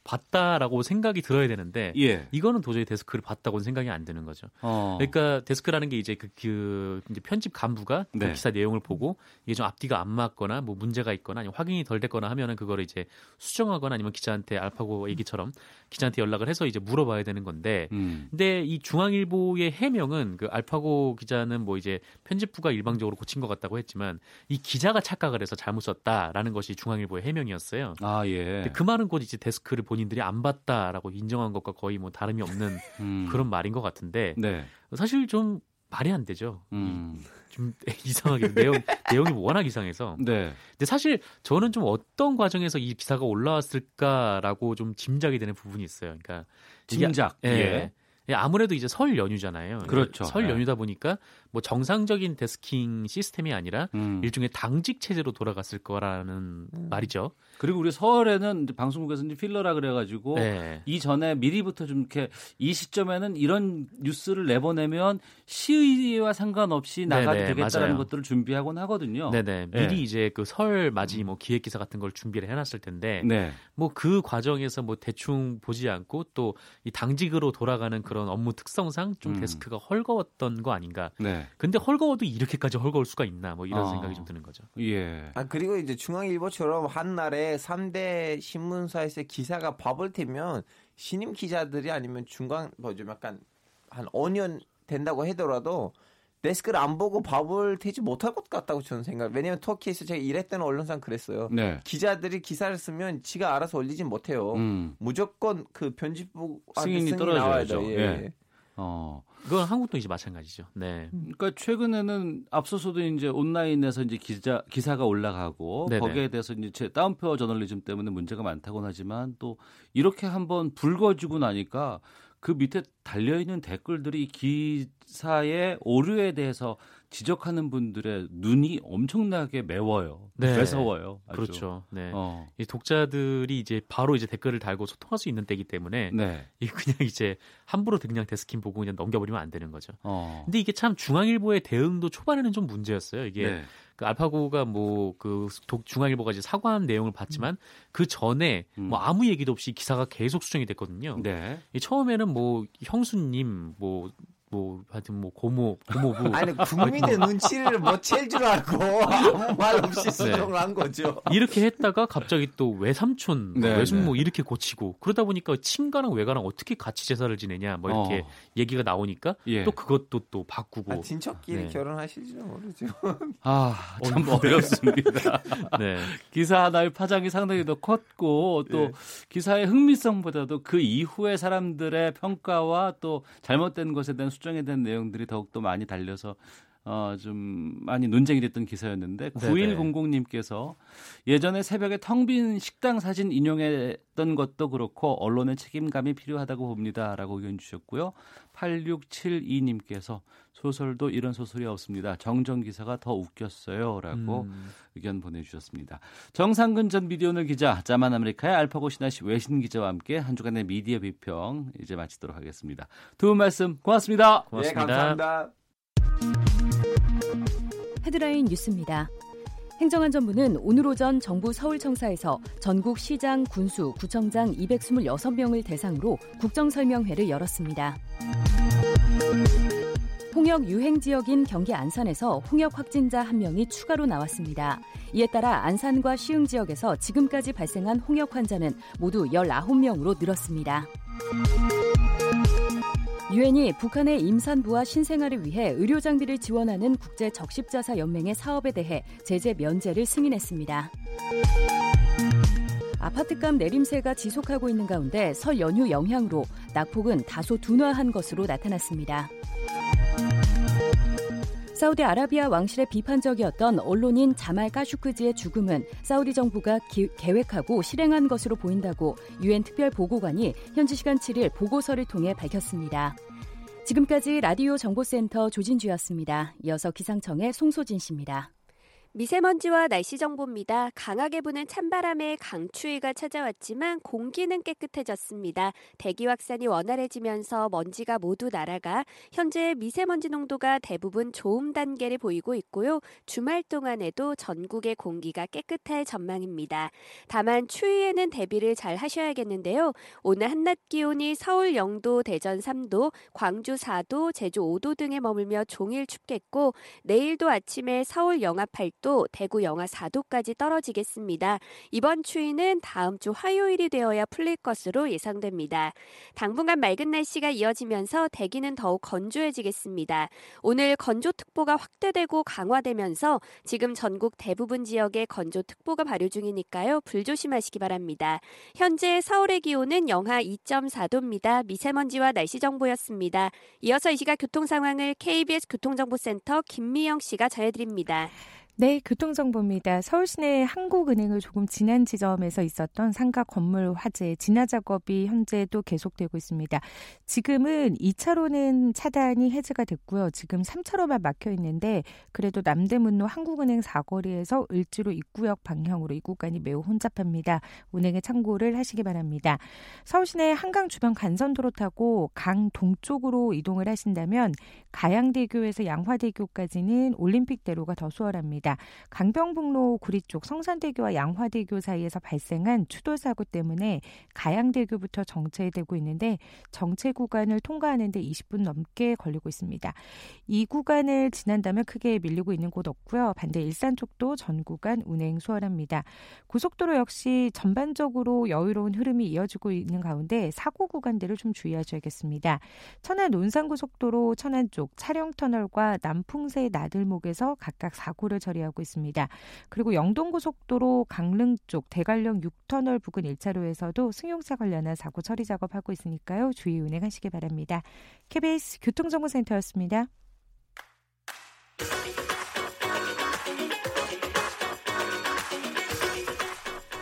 봤다라고 생각이 들어야 되는데 예. 이거는 도저히 데스크를 봤다고는 생각이 안 드는 거죠. 어. 그러니까 데스크라는 게 이제 그, 그 이제 편집 간부가 그 네. 그 기사 내용을 보고 이게 좀 앞뒤가 안 맞거나 뭐 문제가 있거나 아니면 확인이 덜 됐거나 하면은 그거를 이제 수정하거나 아니면 기자한테 알파고 얘기처럼 기자한테 연락을 해서 이제 물어봐야 되는 건데 음. 근데 이 중앙일보의 해명은 그 알파고 기자는 뭐 이제 편집부가 일방적으로 고친 것 같다고 했지만 이 기자가 착각을 해서 잘못 썼다라는 것이 중앙일보의 해명이었어요. 아 예. 그 말은 곧 이제 데스크를 본인들이 안 봤다라고 인정한 것과 거의 뭐 다름이 없는 음. 그런 말인 것 같은데 네. 사실 좀 말이 안 되죠. 음. 좀 이상하게 내용 내용이 워낙 이상해서. 네. 근데 사실 저는 좀 어떤 과정에서 이 기사가 올라왔을까라고 좀 짐작이 되는 부분이 있어요. 그러니까 짐작. 이게, 예. 예, 아무래도 이제 설 연휴잖아요. 그렇죠. 설 네. 연휴다 보니까 뭐 정상적인 데스킹 시스템이 아니라 음. 일종의 당직 체제로 돌아갔을 거라는 음. 말이죠. 그리고 우리 설에는 방송국에서 이제 필러라 그래가지고 네. 이 전에 미리부터 좀 이렇게 이 시점에는 이런 뉴스를 내보내면 시의와 상관없이 나가도 네네, 되겠다라는 맞아요. 것들을 준비하곤 하거든요. 네네. 미리 네. 이제 그 설 맞이 뭐 기획 기사 같은 걸 준비를 해놨을 텐데 네. 뭐그 과정에서 뭐 대충 보지 않고 또 이 당직으로 돌아가는 그런 업무 특성상 좀 음. 데스크가 헐거웠던 거 아닌가. 네. 근데 헐거워도 이렇게까지 헐거울 수가 있나 뭐 이런 어. 생각이 좀 드는 거죠. 예. 아 그리고 이제 중앙일보처럼 한 날에 3대 신문사에서 기사가 밥을 태면 신임 기자들이 아니면 중간 뭐좀 약간 한 5년 된다고 하더라도 데스크를 안 보고 밥을 태지 못할 것 같다고 저는 생각. 왜냐하면 터키에서 제가 일했던 언론상 그랬어요. 네. 기자들이 기사를 쓰면 지가 알아서 올리진 못해요. 음. 무조건 그 편집부 승인이 떨어져야죠. 예. 예. 어. 그건 한국도 이제 마찬가지죠. 네. 그러니까 최근에는 앞서서도 이제 온라인에서 이제 기자 기사가 올라가고 네네. 거기에 대해서 이제 다운표 저널리즘 때문에 문제가 많다고는 하지만 또 이렇게 한번 불거지고 나니까 그 밑에 달려 있는 댓글들이 기사의 오류에 대해서 지적하는 분들의 눈이 엄청나게 매워요. 네. 매서워요. 아주. 그렇죠. 네. 어. 이 독자들이 이제 바로 이제 댓글을 달고 소통할 수 있는 때이기 때문에 네. 이 그냥 이제 함부로 그냥 데스킹 보고 그냥 넘겨버리면 안 되는 거죠. 어. 근데 이게 참 중앙일보의 대응도 초반에는 좀 문제였어요. 이게 네. 그 알파고가 뭐그 중앙일보가 이제 사과한 내용을 봤지만 음. 그 전에 음. 뭐 아무 얘기도 없이 기사가 계속 수정이 됐거든요. 네. 처음에는 뭐 형수님 뭐 뭐 하여튼 뭐 고모 고모부 아니 국민의 눈치를 뭐챌줄 알고 아무 말 없이 네. 수정을 네. 한 거죠. 이렇게 했다가 갑자기 또 외삼촌 네, 외숙모 네. 이렇게 고치고 그러다 보니까 친가랑 외가랑 어떻게 같이 제사를 지내냐 뭐 이렇게 어. 얘기가 나오니까 예. 또 그것도 또 바꾸고 아, 친척끼리 네. 결혼하시죠 모르죠. 아참 어렵습니다. 네 기사 하나의 파장이 상당히 더 컸고 또 예. 기사의 흥미성보다도 그 이후에 사람들의 평가와 또 잘못된 것에 대한 수정에 대한 내용들이 더욱더 많이 달려서 어, 좀 많이 논쟁이 됐던 기사였는데 9100님께서 예전에 새벽에 텅 빈 식당 사진 인용했던 것도 그렇고 언론의 책임감이 필요하다고 봅니다라고 의견 주셨고요. 8672님께서 소설도 이런 소설이 없습니다. 정정 기사가 더 웃겼어요라고 음. 의견 보내주셨습니다. 정상근 전 미디어널 기자, 자만 아메리카의 알파고 신하시 외신 기자와 함께 한 주간의 미디어 비평 이제 마치도록 하겠습니다. 두 분 말씀 고맙습니다. 고맙습니다. 네, 감사합니다. 헤드라인 뉴스입니다. 행정안전부는 오늘 오전 정부 서울청사에서 전국 시장, 군수, 구청장 226명을 대상으로 국정설명회를 열었습니다. 홍역 유행 지역인 경기 안산에서 홍역 확진자 한 명이 추가로 나왔습니다. 이에 따라 안산과 시흥 지역에서 지금까지 발생한 홍역 환자는 모두 19명으로 늘었습니다. 유엔이 북한의 임산부와 신생아를 위해 의료 장비를 지원하는 국제 적십자사 연맹의 사업에 대해 제재 면제를 승인했습니다. 아파트값 내림세가 지속하고 있는 가운데 설 연휴 영향으로 낙폭은 다소 둔화한 것으로 나타났습니다. 사우디아라비아 왕실의 비판적이었던 언론인 자말 까슈크지의 죽음은 사우디 정부가 기, 계획하고 실행한 것으로 보인다고 유엔 특별 보고관이 현지 시간 7일 보고서를 통해 밝혔습니다. 지금까지 라디오 정보센터 조진주였습니다. 이어서 기상청의 송소진 씨입니다. 미세먼지와 날씨 정보입니다. 강하게 부는 찬바람에 강추위가 찾아왔지만 공기는 깨끗해졌습니다. 대기 확산이 원활해지면서 먼지가 모두 날아가 현재 미세먼지 농도가 대부분 좋음 단계를 보이고 있고요. 주말 동안에도 전국의 공기가 깨끗할 전망입니다. 다만 추위에는 대비를 잘 하셔야겠는데요. 오늘 한낮 기온이 서울 0도, 대전 3도, 광주 4도, 제주 5도 등에 머물며 종일 춥겠고 내일도 아침에 서울 영하 8도 또 대구 영하 4도까지 떨어지겠습니다. 이번 추위는 다음 주 화요일이 되어야 풀릴 것으로 예상됩니다. 당분간 맑은 날씨가 이어지면서 대기는 더욱 건조해지겠습니다. 오늘 건조특보가 확대되고 강화되면서 지금 전국 대부분 지역에 건조특보가 발효 중이니까요. 불조심하시기 바랍니다. 현재 서울의 기온은 영하 2.4도입니다. 미세먼지와 날씨 정보였습니다. 이어서 이 시각 교통 상황을 KBS 교통정보센터 김미영 씨가 전해드립니다. 네, 교통정보입니다. 서울 시내 한국은행을 조금 지난 지점에서 있었던 상가 건물 화재 진화 작업이 현재도 계속되고 있습니다. 지금은 2차로는 차단이 해제가 됐고요. 지금 3차로만 막혀 있는데 그래도 남대문로 한국은행 사거리에서 을지로 입구역 방향으로 이 구간이 매우 혼잡합니다. 운행에 참고를 하시기 바랍니다. 서울 시내 한강 주변 간선도로 타고 강 동쪽으로 이동을 하신다면 가양대교에서 양화대교까지는 올림픽대로가 더 수월합니다. 있습니다. 강병북로 구리 쪽 성산대교와 양화대교 사이에서 발생한 추돌 사고 때문에 가양대교부터 정체되고 있는데 정체 구간을 통과하는데 20분 넘게 걸리고 있습니다. 이 구간을 지난다면 크게 밀리고 있는 곳 없고요. 반대 일산 쪽도 전 구간 운행 수월합니다. 고속도로 역시 전반적으로 여유로운 흐름이 이어지고 있는 가운데 사고 구간들을 좀 주의하셔야겠습니다. 천안 논산고속도로 천안 쪽 차량 터널과 남풍새 나들목에서 각각 사고를 저 처리하고 있습니다. 그리고 영동고속도로 강릉 쪽 대관령 6터널 부근 1차로에서도 승용차 관련한 사고 처리 작업하고 있으니까요. 주의 운행하시기 바랍니다. KBS 교통정보센터였습니다.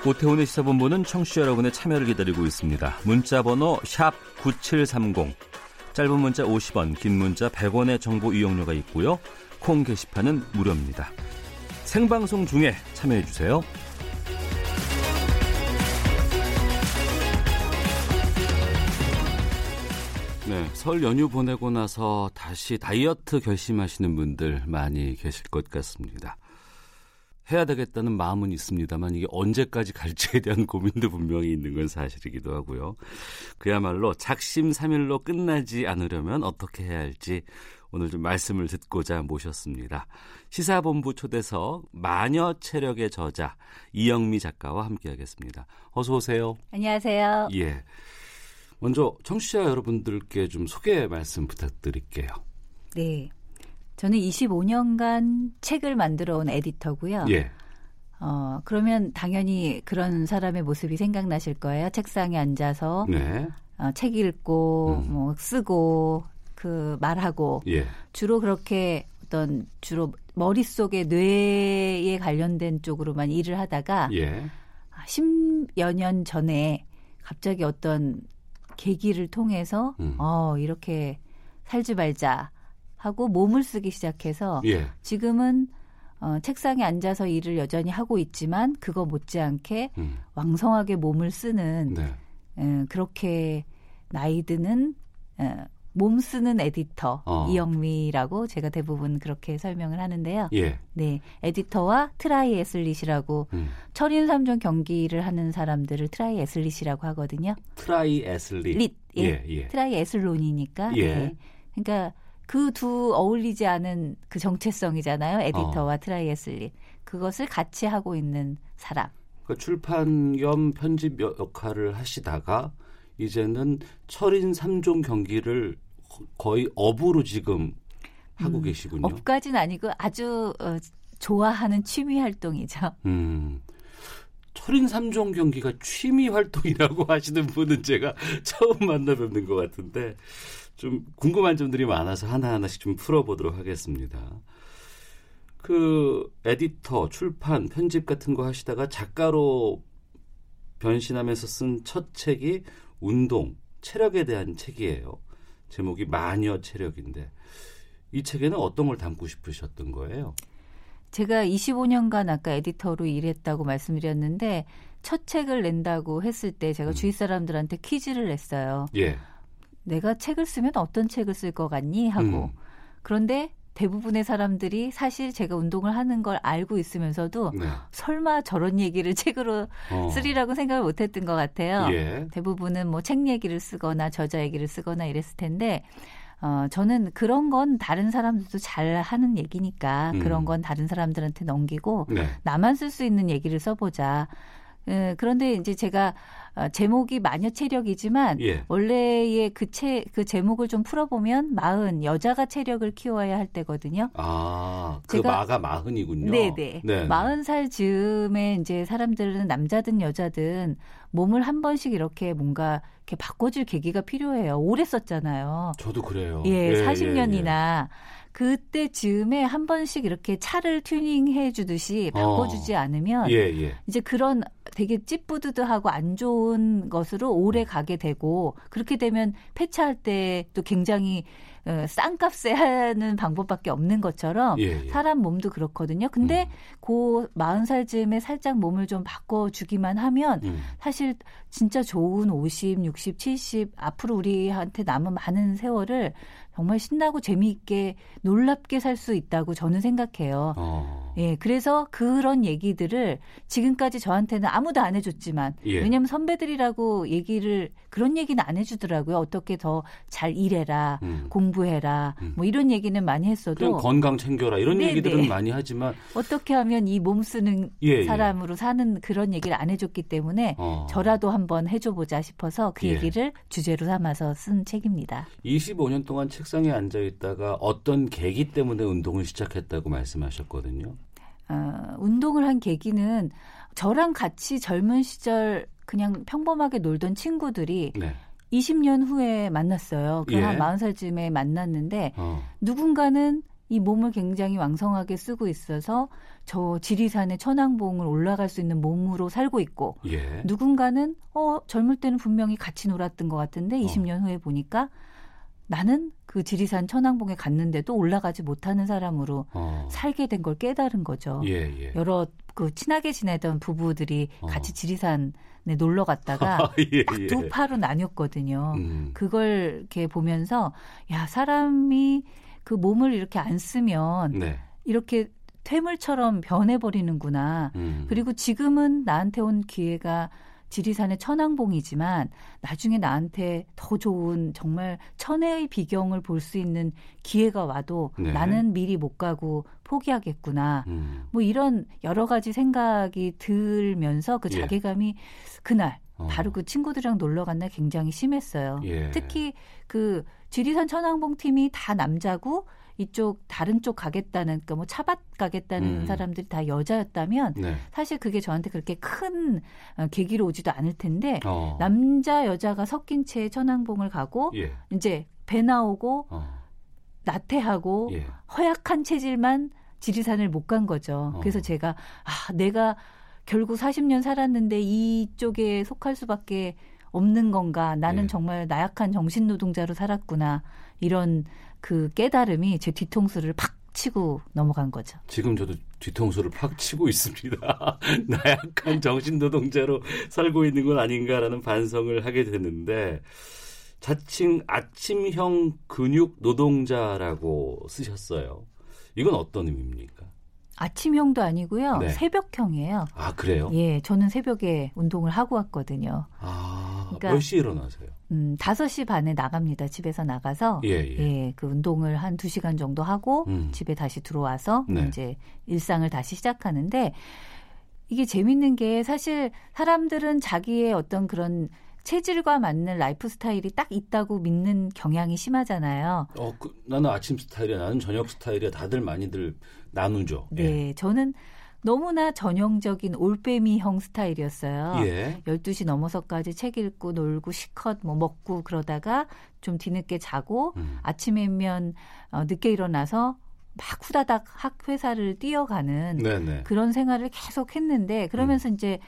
오태훈의 시사본부는 청취자 여러분의 참여를 기다리고 있습니다. 문자 번호 9730. 짧은 문자 50원, 긴 문자 100원의 정보 이용료가 있고요. 콩 게시판은 무료입니다. 생방송 중에 참여해 주세요. 네, 설 연휴 보내고 나서 다시 다이어트 결심하시는 분들 많이 계실 것 같습니다. 해야 되겠다는 마음은 있습니다만 이게 언제까지 갈지에 대한 고민도 분명히 있는 건 사실이기도 하고요. 그야말로 작심삼일로 끝나지 않으려면 어떻게 해야 할지 오늘 좀 말씀을 듣고자 모셨습니다. 시사본부 초대석 마녀 체력의 저자 이영미 작가와 함께하겠습니다. 어서 오세요. 안녕하세요. 예. 먼저 청취자 여러분들께 좀 소개 말씀 부탁드릴게요. 네. 저는 25년간 책을 만들어 온 에디터고요. 예. 어, 그러면 당연히 그런 사람의 모습이 생각나실 거예요. 책상에 앉아서 네. 어, 책 읽고 음. 뭐 쓰고 그 말하고 예. 주로 그렇게 어떤 주로 머릿속에 뇌에 관련된 쪽으로만 일을 하다가 예. 10여 년 전에 갑자기 어떤 계기를 통해서 음. 어 이렇게 살지 말자 하고 몸을 쓰기 시작해서 예. 지금은 어, 책상에 앉아서 일을 여전히 하고 있지만 그거 못지않게 음. 왕성하게 몸을 쓰는 네. 에, 그렇게 나이 드는 에, 몸 쓰는 에디터 어. 이영미라고 제가 대부분 그렇게 설명을 하는데요. 예. 네, 에디터와 triathlete이라고 음. 철인 3종 경기를 하는 사람들을 triathlete이라고 하거든요. triathlete. 릿, 예. 예, 예. 트라이 애슬론이니까. 예. 네. 그러니까 그 두 어울리지 않은 그 정체성이잖아요. 에디터와 어. triathlete. 그것을 같이 하고 있는 사람. 그러니까 출판 겸 편집 역할을 하시다가 이제는 철인 3종 경기를 거의 업으로 지금 하고 음, 계시군요. 업까지는 아니고 아주 어, 좋아하는 취미 활동이죠. 음. 철인 3종 경기가 취미 활동이라고 하시는 분은 제가 처음 만나 뵙는 것 같은데 좀 궁금한 점들이 많아서 하나하나씩 좀 풀어보도록 하겠습니다. 그 에디터, 출판, 편집 같은 거 하시다가 작가로 변신하면서 쓴 첫 책이 운동, 체력에 대한 책이에요. 제목이 마녀 체력인데 이 책에는 어떤 걸 담고 싶으셨던 거예요? 제가 25년간 아까 에디터로 일했다고 말씀드렸는데 첫 책을 낸다고 했을 때 제가 음. 주위 사람들한테 퀴즈를 냈어요. 예. 내가 책을 쓰면 어떤 책을 쓸 것 같니? 하고. 음. 그런데 대부분의 사람들이 사실 제가 운동을 하는 걸 알고 있으면서도 네. 설마 저런 얘기를 책으로 어. 쓰리라고 생각을 못 했던 것 같아요. 예. 대부분은 뭐 책 얘기를 쓰거나 저자 얘기를 쓰거나 이랬을 텐데 어, 저는 그런 건 다른 사람들도 잘 하는 얘기니까 음. 그런 건 다른 사람들한테 넘기고 네. 나만 쓸 수 있는 얘기를 써보자. 예, 그런데 이제 제가 어, 제목이 마녀 체력이지만 예. 원래의 그, 체, 그 제목을 좀 풀어보면 마흔 여자가 체력을 키워야 할 때거든요. 아, 그 제가, 마가 마흔이군요. 네네. 네. 마흔 살 즈음에 이제 사람들은 남자든 여자든 몸을 한 번씩 이렇게 뭔가 이렇게 바꿔줄 계기가 필요해요. 오래 썼잖아요. 저도 그래요. 예, 예 40년이나. 예, 예. 그때 즈음에 한 번씩 이렇게 차를 튜닝해 주듯이 바꿔주지 어. 않으면 예, 예. 이제 그런 되게 찌뿌드드하고 안 좋은 것으로 오래 가게 되고 그렇게 되면 폐차할 때 또 굉장히 어, 싼 값에 하는 방법밖에 없는 것처럼 예, 예. 사람 몸도 그렇거든요. 근데 음. 그 40살 즈음에 살짝 몸을 좀 바꿔주기만 하면 음. 사실 진짜 좋은 50, 60, 70 앞으로 우리한테 남은 많은 세월을 정말 신나고 재미있게 놀랍게 살 수 있다고 저는 생각해요. 어. 예, 그래서 그런 얘기들을 지금까지 저한테는 아무도 안 해줬지만 예. 왜냐하면 선배들이라고 얘기를 그런 얘기는 안 해주더라고요. 어떻게 더 잘 일해라, 음. 공부해라, 음. 뭐 이런 얘기는 많이 했어도 건강 챙겨라 이런 네네. 얘기들은 많이 하지만 어떻게 하면 이 몸 쓰는 예, 예, 사람으로 사는 그런 얘기를 안 해줬기 때문에 어. 저라도 한번 해줘보자 싶어서 그 예. 얘기를 주제로 삼아서 쓴 책입니다. 25년 동안 책상에 앉아 있다가 어떤 계기 때문에 운동을 시작했다고 말씀하셨거든요. 어, 운동을 한 계기는 저랑 같이 젊은 시절 그냥 평범하게 놀던 친구들이 네. 20년 후에 만났어요. 그 예. 한 40살쯤에 만났는데 어. 누군가는 이 몸을 굉장히 왕성하게 쓰고 있어서 저 지리산의 천왕봉을 올라갈 수 있는 몸으로 살고 있고 예. 누군가는 어 젊을 때는 분명히 같이 놀았던 것 같은데 20년 어. 후에 보니까 나는 그 지리산 천왕봉에 갔는데도 올라가지 못하는 사람으로 어. 살게 된 걸 깨달은 거죠. 예, 예. 여러 그 친하게 지내던 부부들이 어. 같이 지리산에 놀러 갔다가 예, 딱두 예. 파로 나뉘었거든요. 음. 그걸 이렇게 보면서 야 사람이 그 몸을 이렇게 안 쓰면 네. 이렇게 퇴물처럼 변해버리는구나. 음. 그리고 지금은 나한테 온 기회가 지리산의 천왕봉이지만 나중에 나한테 더 좋은 정말 천혜의 비경을 볼 수 있는 기회가 와도 네. 나는 미리 못 가고 포기하겠구나. 음. 뭐 이런 여러 가지 생각이 들면서 그 예. 자괴감이 예. 그날 어. 바로 그 친구들이랑 놀러 간 날 굉장히 심했어요. 예. 특히 그 지리산 천왕봉 팀이 다 남자고 이쪽 다른 쪽 가겠다는 그러니까 뭐 차밭 가겠다는 음. 사람들이 다 여자였다면 네. 사실 그게 저한테 그렇게 큰 어, 계기로 오지도 않을 텐데 어. 남자 여자가 섞인 채 천왕봉을 가고 예. 이제 배 나오고 어. 나태하고 예. 허약한 체질만 지리산을 못 간 거죠. 어. 그래서 제가 아 내가 결국 40년 살았는데 이쪽에 속할 수밖에 없는 건가? 나는 예. 정말 나약한 정신 노동자로 살았구나. 이런 그 깨달음이 제 뒤통수를 팍 치고 넘어간 거죠. 지금 저도 뒤통수를 팍 치고 있습니다. 나약한 정신 노동자로 살고 있는 건 아닌가라는 반성을 하게 되는데 자칭 아침형 근육 노동자라고 쓰셨어요. 이건 어떤 의미입니까? 아침형도 아니고요. 네. 새벽형이에요. 아, 그래요? 예, 저는 새벽에 운동을 하고 왔거든요. 아, 그러니까, 몇 시에 일어나세요? 음, 5시 반에 나갑니다. 집에서 나가서. 예, 예. 예, 그 운동을 한 2시간 정도 하고 음. 집에 다시 들어와서 네. 이제 일상을 다시 시작하는데 이게 재밌는 게 사실 사람들은 자기의 어떤 그런 체질과 맞는 라이프 스타일이 딱 있다고 믿는 경향이 심하잖아요. 어, 그, 나는 아침 스타일이야, 나는 저녁 스타일이야, 다들 많이들 나누죠. 네, 예. 저는 너무나 전형적인 올빼미형 스타일이었어요. 예. 12시 넘어서까지 책 읽고 놀고 시컷 뭐 먹고 그러다가 좀 뒤늦게 자고 음. 아침에면 어, 늦게 일어나서 막 후다닥 학 회사를 뛰어가는 네네. 그런 생활을 계속 했는데 그러면서 음. 이제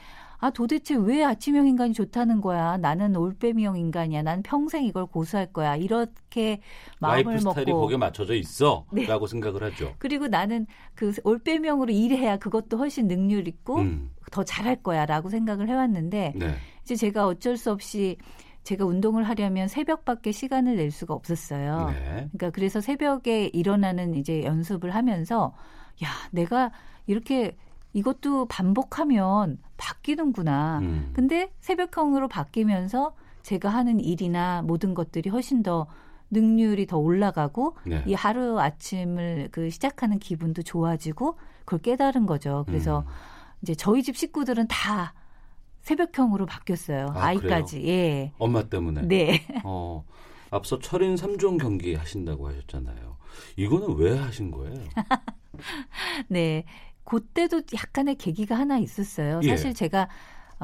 아 도대체 왜 아침형 인간이 좋다는 거야? 나는 올빼미형 인간이야. 난 평생 이걸 고수할 거야. 이렇게 마음을 라이프 스타일이 먹고 거기에 맞춰져 있어라고 네. 생각을 하죠. 그리고 나는 그 올빼미형으로 일해야 그것도 훨씬 능률 있고 음. 더 잘할 거야라고 생각을 해왔는데 네. 이제 제가 어쩔 수 없이 제가 운동을 하려면 새벽밖에 시간을 낼 수가 없었어요. 네. 그러니까 그래서 새벽에 일어나는 이제 연습을 하면서 야 내가 이렇게 이것도 반복하면 바뀌는구나. 음. 근데 새벽형으로 바뀌면서 제가 하는 일이나 모든 것들이 훨씬 더 능률이 더 올라가고 네. 이 하루 아침을 그 시작하는 기분도 좋아지고 그걸 깨달은 거죠. 그래서 음. 이제 저희 집 식구들은 다 새벽형으로 바뀌었어요. 아, 이까지 예. 엄마 때문에. 네. 어. 앞서 철인 3종 경기 하신다고 하셨잖아요. 이거는 왜 하신 거예요? 네. 그때도 약간의 계기가 하나 있었어요. 예. 사실 제가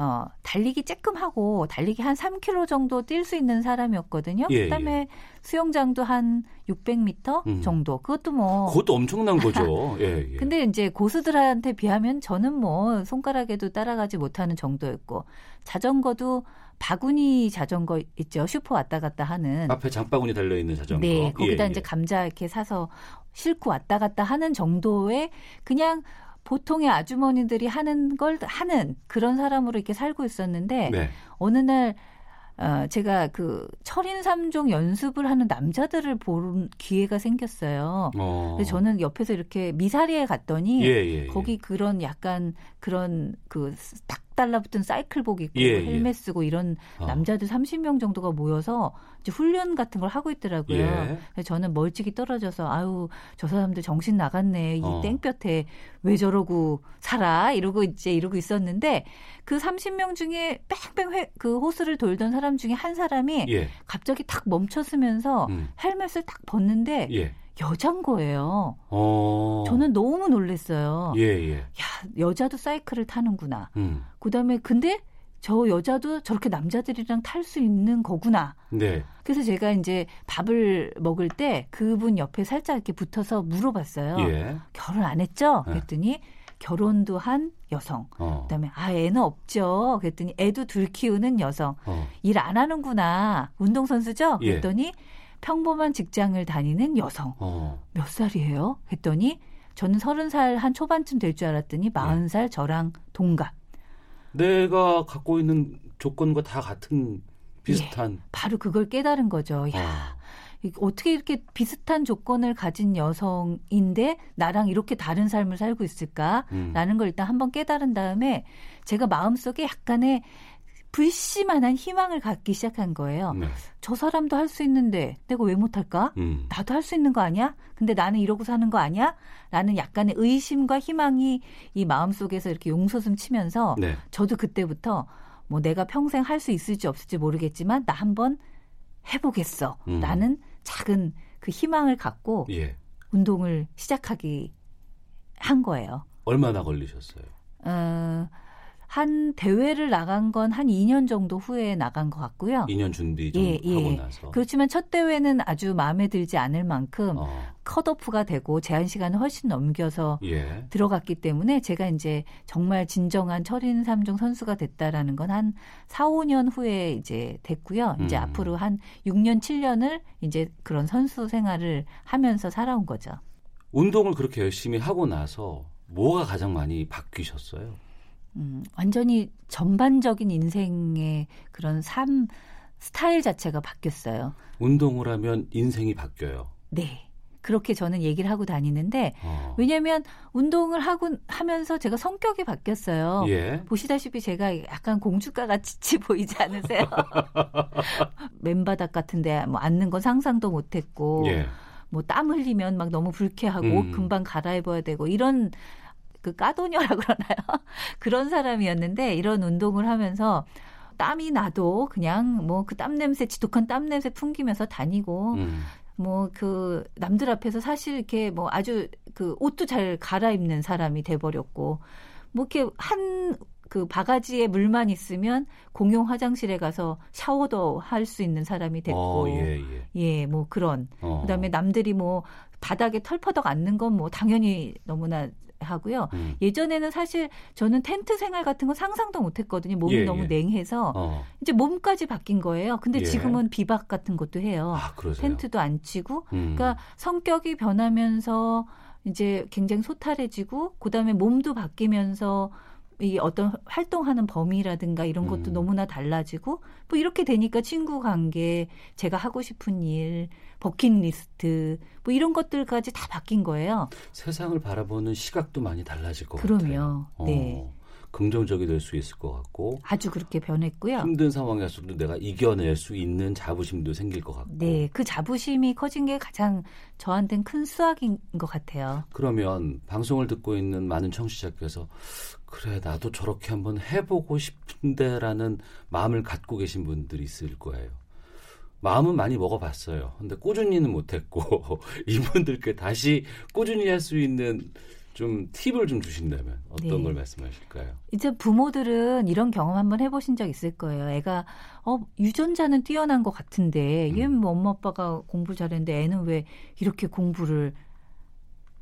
어, 달리기 쬐끔 하고 달리기 한 3km 정도 뛸 수 있는 사람이었거든요. 예, 그다음에 예. 수영장도 한 600m 음. 정도. 그것도 뭐 그것도 엄청난 거죠. 예, 예. 근데 이제 고수들한테 비하면 저는 뭐 손가락에도 따라가지 못하는 정도였고 자전거도 바구니 자전거 있죠. 슈퍼 왔다 갔다 하는 앞에 장바구니 달려 있는 자전거. 네, 거기다 예, 이제 예. 감자 이렇게 사서 싣고 왔다 갔다 하는 정도의 그냥 보통의 아주머니들이 하는 걸 하는 그런 사람으로 이렇게 살고 있었는데 네. 어느 날 어, 제가 그 철인 삼종 연습을 하는 남자들을 본 기회가 생겼어요. 어. 근데 저는 옆에서 이렇게 미사리에 갔더니 예, 예, 예. 거기 그런 약간 그런 그 딱 달라붙은 사이클복 입고 예, 헬멧 예. 쓰고 이런 어. 남자들 30명 정도가 모여서 이제 훈련 같은 걸 하고 있더라고요. 예. 그래서 저는 멀찍이 떨어져서 아유 저 사람들 정신 나갔네 이 어. 땡볕에 왜 저러고 살아 이러고 이제 이러고 있었는데 그 30명 중에 뺑뺑 회, 그 호수를 돌던 사람 중에 한 사람이 예. 갑자기 탁 멈췄으면서 음. 헬멧을 딱 벗는데. 예. 여잔 거예요. 어. 저는 너무 놀랐어요. 예, 예. 야, 여자도 사이클을 타는구나. 음. 그 다음에 근데 저 여자도 저렇게 남자들이랑 탈 수 있는 거구나. 네. 그래서 제가 이제 밥을 먹을 때 그분 옆에 살짝 이렇게 붙어서 물어봤어요. 예. 결혼 안 했죠? 네. 그랬더니 결혼도 한 여성. 어. 그다음에 아 애는 없죠. 그랬더니 애도 둘 키우는 여성. 어. 일안 하는구나. 운동 선수죠? 예. 그랬더니 예. 평범한 직장을 다니는 여성. 어. 몇 살이에요? 했더니 저는 서른 살 한 초반쯤 될 줄 알았더니 마흔 살 네. 저랑 동갑. 내가 갖고 있는 조건과 다 같은 비슷한. 예, 바로 그걸 깨달은 거죠. 야, 어. 어떻게 이렇게 비슷한 조건을 가진 여성인데 나랑 이렇게 다른 삶을 살고 있을까라는 음. 걸 일단 한번 깨달은 다음에 제가 마음속에 약간의 불씨만한 희망을 갖기 시작한 거예요. 네. 저 사람도 할 수 있는데 내가 왜 못할까? 음. 나도 할 수 있는 거 아니야? 근데 나는 이러고 사는 거 아니야? 라는 약간의 의심과 희망이 이 마음속에서 이렇게 용솟음 치면서 네. 저도 그때부터 뭐 내가 평생 할 수 있을지 없을지 모르겠지만 나 한번 해보겠어. 음. 라는 작은 그 희망을 갖고 예. 운동을 시작하기 한 거예요. 얼마나 걸리셨어요? 어, 한 대회를 나간 건 한 2년 정도 후에 나간 것 같고요. 2년 준비 좀 예, 예. 하고 나서. 그렇지만 첫 대회는 아주 마음에 들지 않을 만큼 어. 컷오프가 되고 제한 시간을 훨씬 넘겨서 예. 들어갔기 때문에 제가 이제 정말 진정한 철인 3종 선수가 됐다라는 건 한 4, 5년 후에 이제 됐고요. 이제 음. 앞으로 한 6년, 7년을 이제 그런 선수 생활을 하면서 살아온 거죠. 운동을 그렇게 열심히 하고 나서 뭐가 가장 많이 바뀌셨어요? 음, 완전히 전반적인 인생의 그런 삶 스타일 자체가 바뀌었어요. 운동을 하면 인생이 바뀌어요. 네. 그렇게 저는 얘기를 하고 다니는데 어. 왜냐하면 운동을 하고 하면서 제가 성격이 바뀌었어요. 예. 보시다시피 제가 약간 공주가 같이 보이지 않으세요? 맨바닥 같은데 뭐 앉는 건 상상도 못했고 예. 뭐땀 흘리면 막 너무 불쾌하고 음. 옷 금방 갈아입어야 되고 이런 그 까도녀라 그러나요? 그런 사람이었는데 이런 운동을 하면서 땀이 나도 그냥 뭐 그 땀 냄새 지독한 땀 냄새 풍기면서 다니고 음. 뭐그 남들 앞에서 사실 이렇게 뭐 아주 그 옷도 잘 갈아입는 사람이 돼 버렸고 뭐 이렇게 한 그 바가지에 물만 있으면 공용 화장실에 가서 샤워도 할 수 있는 사람이 됐고 어, 예, 예. 예, 뭐 그런 어. 그다음에 남들이 뭐 바닥에 털퍼덕 앉는 건 뭐 당연히 너무나 하고요. 음. 예전에는 사실 저는 텐트 생활 같은 거 상상도 못 했거든요. 몸이 예, 너무 예. 냉해서 어. 이제 몸까지 바뀐 거예요. 근데 예. 지금은 비박 같은 것도 해요. 아, 텐트도 안 치고. 음. 그러니까 성격이 변하면서 이제 굉장히 소탈해지고 그다음에 몸도 바뀌면서 이 어떤 활동하는 범위라든가 이런 것도 음. 너무나 달라지고 뭐 이렇게 되니까 친구 관계, 제가 하고 싶은 일, 버킷리스트 뭐 이런 것들까지 다 바뀐 거예요. 세상을 바라보는 시각도 많이 달라질 것 그럼요. 같아요. 네. 어. 긍정적이 될 수 있을 것 같고 아주 그렇게 변했고요. 힘든 상황에서도 내가 이겨낼 수 있는 자부심도 생길 것 같고. 네, 그 자부심이 커진 게 가장 저한테는 큰 수확인 것 같아요. 그러면 방송을 듣고 있는 많은 청취자께서 그래 나도 저렇게 한번 해보고 싶은데라는 마음을 갖고 계신 분들이 있을 거예요. 마음은 많이 먹어봤어요. 근데 꾸준히는 못했고 이분들께 다시 꾸준히 할 수 있는 좀 팁을 좀 주신다면 어떤 네. 걸 말씀하실까요? 이제 부모들은 이런 경험 한번 해보신 적 있을 거예요. 애가 어 유전자는 뛰어난 것 같은데 음. 얘뭐 엄마 아빠가 공부 잘했는데 애는 왜 이렇게 공부를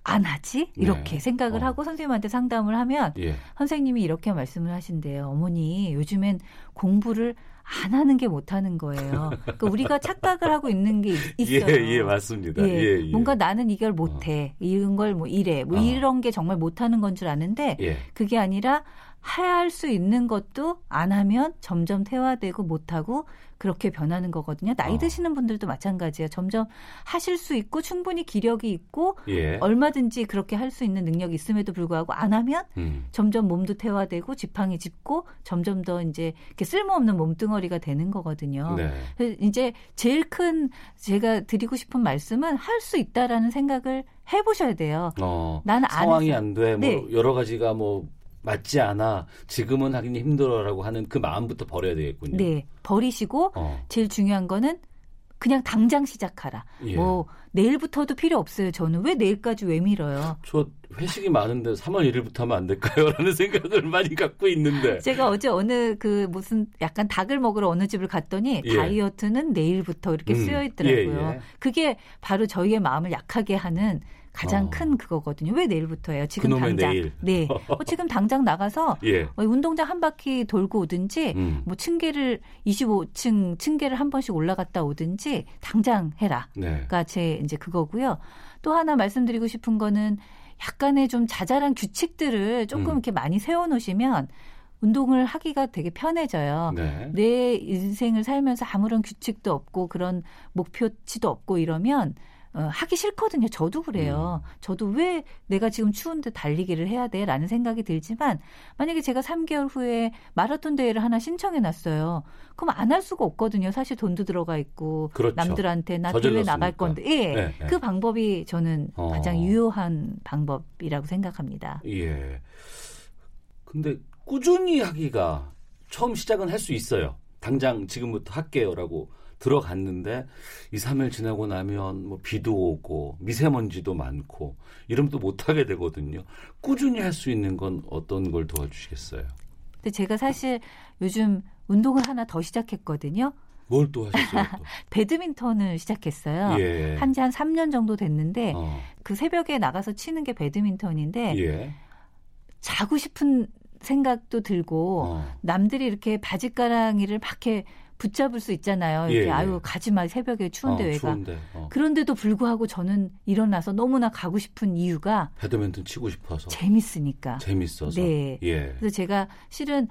안 하지? 이렇게 네. 생각을 어. 하고 선생님한테 상담을 하면 예. 선생님이 이렇게 말씀을 하신대요. 어머니, 요즘엔 공부를 안 하는 게 못하는 거예요. 그러니까 우리가 착각을 하고 있는 게 있 어요. 예, 예, 맞습니다. 예, 예, 예. 뭔가 나는 이걸 못해. 어. 이런 걸 뭐 이래. 뭐 어. 이런 게 정말 못하는 건 줄 아는데 예. 그게 아니라 할 수 있는 것도 안 하면 점점 퇴화되고 못하고 그렇게 변하는 거거든요. 나이 어. 드시는 분들도 마찬가지예요. 점점 하실 수 있고 충분히 기력이 있고 예. 얼마든지 그렇게 할 수 있는 능력이 있음에도 불구하고 안 하면 음. 점점 몸도 퇴화되고 지팡이 짚고 점점 더 이제 이렇게 쓸모없는 몸뚱어리가 되는 거거든요. 네. 이제 제일 큰 제가 드리고 싶은 말씀은 할 수 있다라는 생각을 해보셔야 돼요. 어, 나는 상황이 안 돼. 뭐 네. 여러 가지가 뭐 맞지 않아 지금은 하긴 힘들어라고 하는 그 마음부터 버려야 되겠군요. 네, 버리시고 어. 제일 중요한 거는 그냥 당장 시작하라. 예. 뭐 내일부터도 필요 없어요. 저는 왜 내일까지 왜 밀어요? 저 회식이 많은데 3월 1일부터 하면 안 될까요? 라는 생각을 많이 갖고 있는데. 제가 어제 어느 그 무슨 약간 닭을 먹으러 어느 집을 갔더니 예. 다이어트는 내일부터 이렇게 음. 쓰여 있더라고요. 예, 예. 그게 바로 저희의 마음을 약하게 하는 가장 어. 큰 그거거든요. 왜 내일부터예요? 지금 당장. 내일. 네. 어, 지금 당장 나가서 예. 어, 운동장 한 바퀴 돌고 오든지 음. 뭐 층계를 25층 층계를 한 번씩 올라갔다 오든지 당장 해라. 네. 그러니까 제 이제 그거고요. 또 하나 말씀드리고 싶은 거는 약간의 좀 자잘한 규칙들을 조금 음. 이렇게 많이 세워 놓으시면 운동을 하기가 되게 편해져요. 네. 내 인생을 살면서 아무런 규칙도 없고 그런 목표치도 없고 이러면 어, 하기 싫거든요. 저도 그래요. 음. 저도 왜 내가 지금 추운데 달리기를 해야 돼? 라는 생각이 들지만 만약에 제가 3개월 후에 마라톤 대회를 하나 신청해 놨어요. 그럼 안 할 수가 없거든요. 사실 돈도 들어가 있고 그렇죠. 남들한테 나 대회 나갈 건데. 예. 네, 네. 그 방법이 저는 어. 가장 유효한 방법이라고 생각합니다. 예. 근데 꾸준히 하기가 처음 시작은 할 수 있어요. 당장 지금부터 할게요라고 들어갔는데 2, 3일 지나고 나면 뭐 비도 오고 미세먼지도 많고 이러면 또 못하게 되거든요. 꾸준히 할 수 있는 건 어떤 걸 도와주시겠어요? 근데 제가 사실 요즘 운동을 하나 더 시작했거든요. 뭘 또 하셨어요? 또? 배드민턴을 시작했어요. 예. 한지 한 3년 정도 됐는데 어. 그 새벽에 나가서 치는 게 배드민턴인데 예. 자고 싶은 생각도 들고 어. 남들이 이렇게 바지가랑이를 막 이렇게 붙잡을 수 있잖아요. 이렇게 예, 예. 아유 가지 마 새벽에 추운데 어, 왜가. 어. 그런데도 불구하고 저는 일어나서 너무나 가고 싶은 이유가 배드민턴 치고 싶어서 재밌으니까. 재밌어서. 네. 예. 그래서 제가 실은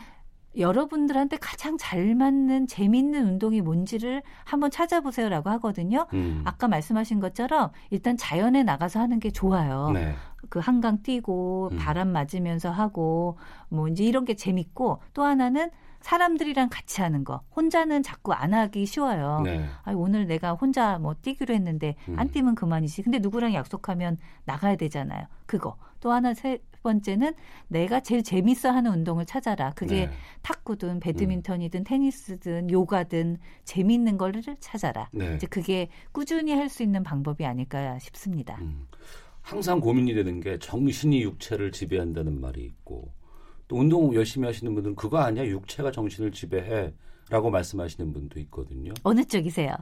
여러분들한테 가장 잘 맞는 재밌는 운동이 뭔지를 한번 찾아보세요라고 하거든요. 음. 아까 말씀하신 것처럼 일단 자연에 나가서 하는 게 좋아요. 네. 그 한강 뛰고 음. 바람 맞으면서 하고 뭐 이제 이런 게 재밌고 또 하나는 사람들이랑 같이 하는 거. 혼자는 자꾸 안 하기 쉬워요. 네. 아, 오늘 내가 혼자 뭐 뛰기로 했는데 음. 안 뛰면 그만이지. 근데 누구랑 약속하면 나가야 되잖아요. 그거. 또 하나 세 번째는 내가 제일 재밌어 하는 운동을 찾아라. 그게 네. 탁구든 배드민턴이든 음. 테니스든 요가든 재밌는 거를 찾아라. 네. 이제 그게 꾸준히 할 수 있는 방법이 아닐까 싶습니다. 음. 항상 고민이 되는 게 정신이 육체를 지배한다는 말이 있고 또 운동 열심히 하시는 분들은 그거 아니야 육체가 정신을 지배해라고 말씀하시는 분도 있거든요. 어느 쪽이세요?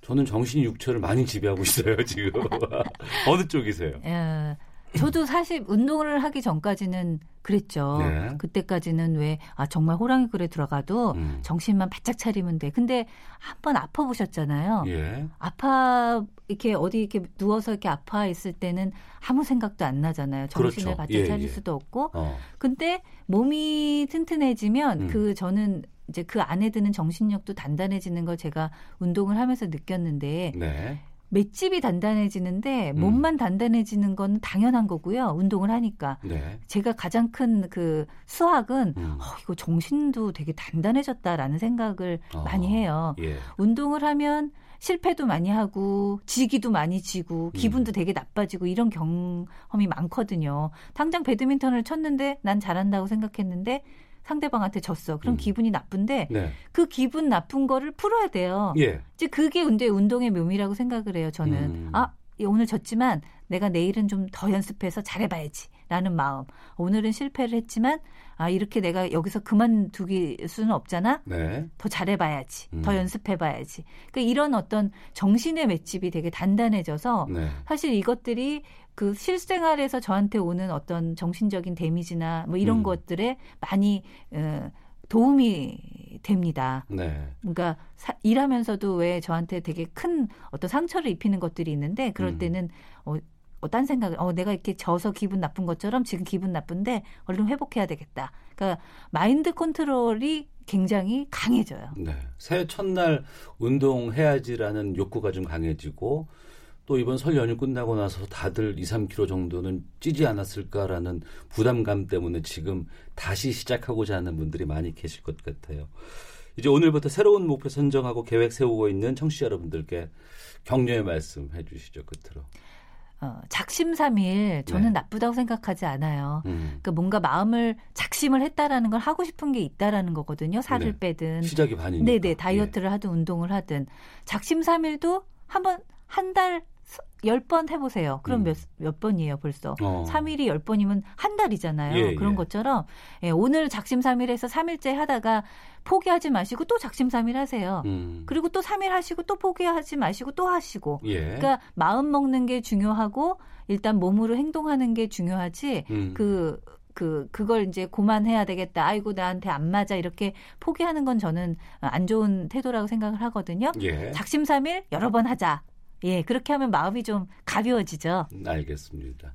저는 정신이 육체를 많이 지배하고 있어요 지금. 어느 쪽이세요? 어, 저도 사실 운동을 하기 전까지는 그랬죠. 네. 그때까지는 왜, 아, 정말 호랑이 굴에 들어가도 음. 정신만 바짝 차리면 돼. 근데 한 번 아파 보셨잖아요. 예. 아파, 이렇게 어디 이렇게 누워서 이렇게 아파 있을 때는 아무 생각도 안 나잖아요. 정신을 그렇죠. 바짝 예, 차릴 예. 수도 없고. 어. 근데 몸이 튼튼해지면 음. 그 저는 이제 그 안에 드는 정신력도 단단해지는 걸 제가 운동을 하면서 느꼈는데 네. 맷집이 단단해지는데 음. 몸만 단단해지는 건 당연한 거고요. 운동을 하니까. 네. 제가 가장 큰 그 수학은 음. 어, 이거 정신도 되게 단단해졌다라는 생각을 어. 많이 해요. 예. 운동을 하면 실패도 많이 하고 지기도 많이 지고 기분도 음. 되게 나빠지고 이런 경험이 많거든요. 당장 배드민턴을 쳤는데 난 잘한다고 생각했는데 상대방한테 졌어. 그럼 음. 기분이 나쁜데 네. 그 기분 나쁜 거를 풀어야 돼요. 예. 이제 그게 근데 운동의 묘미라고 생각을 해요. 저는 음. 아 오늘 졌지만 내가 내일은 좀 더 연습해서 잘해봐야지. 라는 마음. 오늘은 실패를 했지만 아 이렇게 내가 여기서 그만두기 수는 없잖아. 네. 더 잘해봐야지. 음. 더 연습해봐야지. 그러니까 이런 어떤 정신의 맷집이 되게 단단해져서 네. 사실 이것들이 그 실생활에서 저한테 오는 어떤 정신적인 데미지나 뭐 이런 음. 것들에 많이 어, 도움이 됩니다. 네. 그러니까 사, 일하면서도 왜 저한테 되게 큰 어떤 상처를 입히는 것들이 있는데 그럴 음. 때는 어, 어, 딴 생각, 어, 내가 이렇게 져서 기분 나쁜 것처럼 지금 기분 나쁜데 얼른 회복해야 되겠다. 그러니까 마인드 컨트롤이 굉장히 강해져요. 네. 새해 첫날 운동해야지라는 욕구가 좀 강해지고 또 이번 설 연휴 끝나고 나서 다들 2, 3kg 정도는 찌지 않았을까라는 부담감 때문에 지금 다시 시작하고자 하는 분들이 많이 계실 것 같아요. 이제 오늘부터 새로운 목표 선정하고 계획 세우고 있는 청취자 여러분들께 격려의 말씀 해주시죠 끝으로. 어, 작심삼일 저는 네. 나쁘다고 생각하지 않아요. 음. 그러니까 뭔가 마음을 작심을 했다라는 걸 하고 싶은 게 있다라는 거거든요. 살을 네. 빼든 시작이 반이니까. 네네 다이어트를 예. 하든 운동을 하든 작심삼일도 한번 한 달 열번 해보세요. 그럼 음. 몇, 몇 번이에요, 벌써? 어. 3일이 10번이면 한 달이잖아요. 예, 그런 예. 것처럼, 예, 오늘 작심삼일해서 3일째 하다가 포기하지 마시고 또 작심삼일 하세요. 음. 그리고 또 3일 하시고 또 포기하지 마시고 또 하시고. 예. 그러니까 마음 먹는 게 중요하고 일단 몸으로 행동하는 게 중요하지. 음. 그, 그, 그걸 이제 고만해야 되겠다. 아이고, 나한테 안 맞아. 이렇게 포기하는 건 저는 안 좋은 태도라고 생각을 하거든요. 예. 작심삼일 여러 번 하자. 예, 그렇게 하면 마음이 좀 가벼워지죠. 알겠습니다.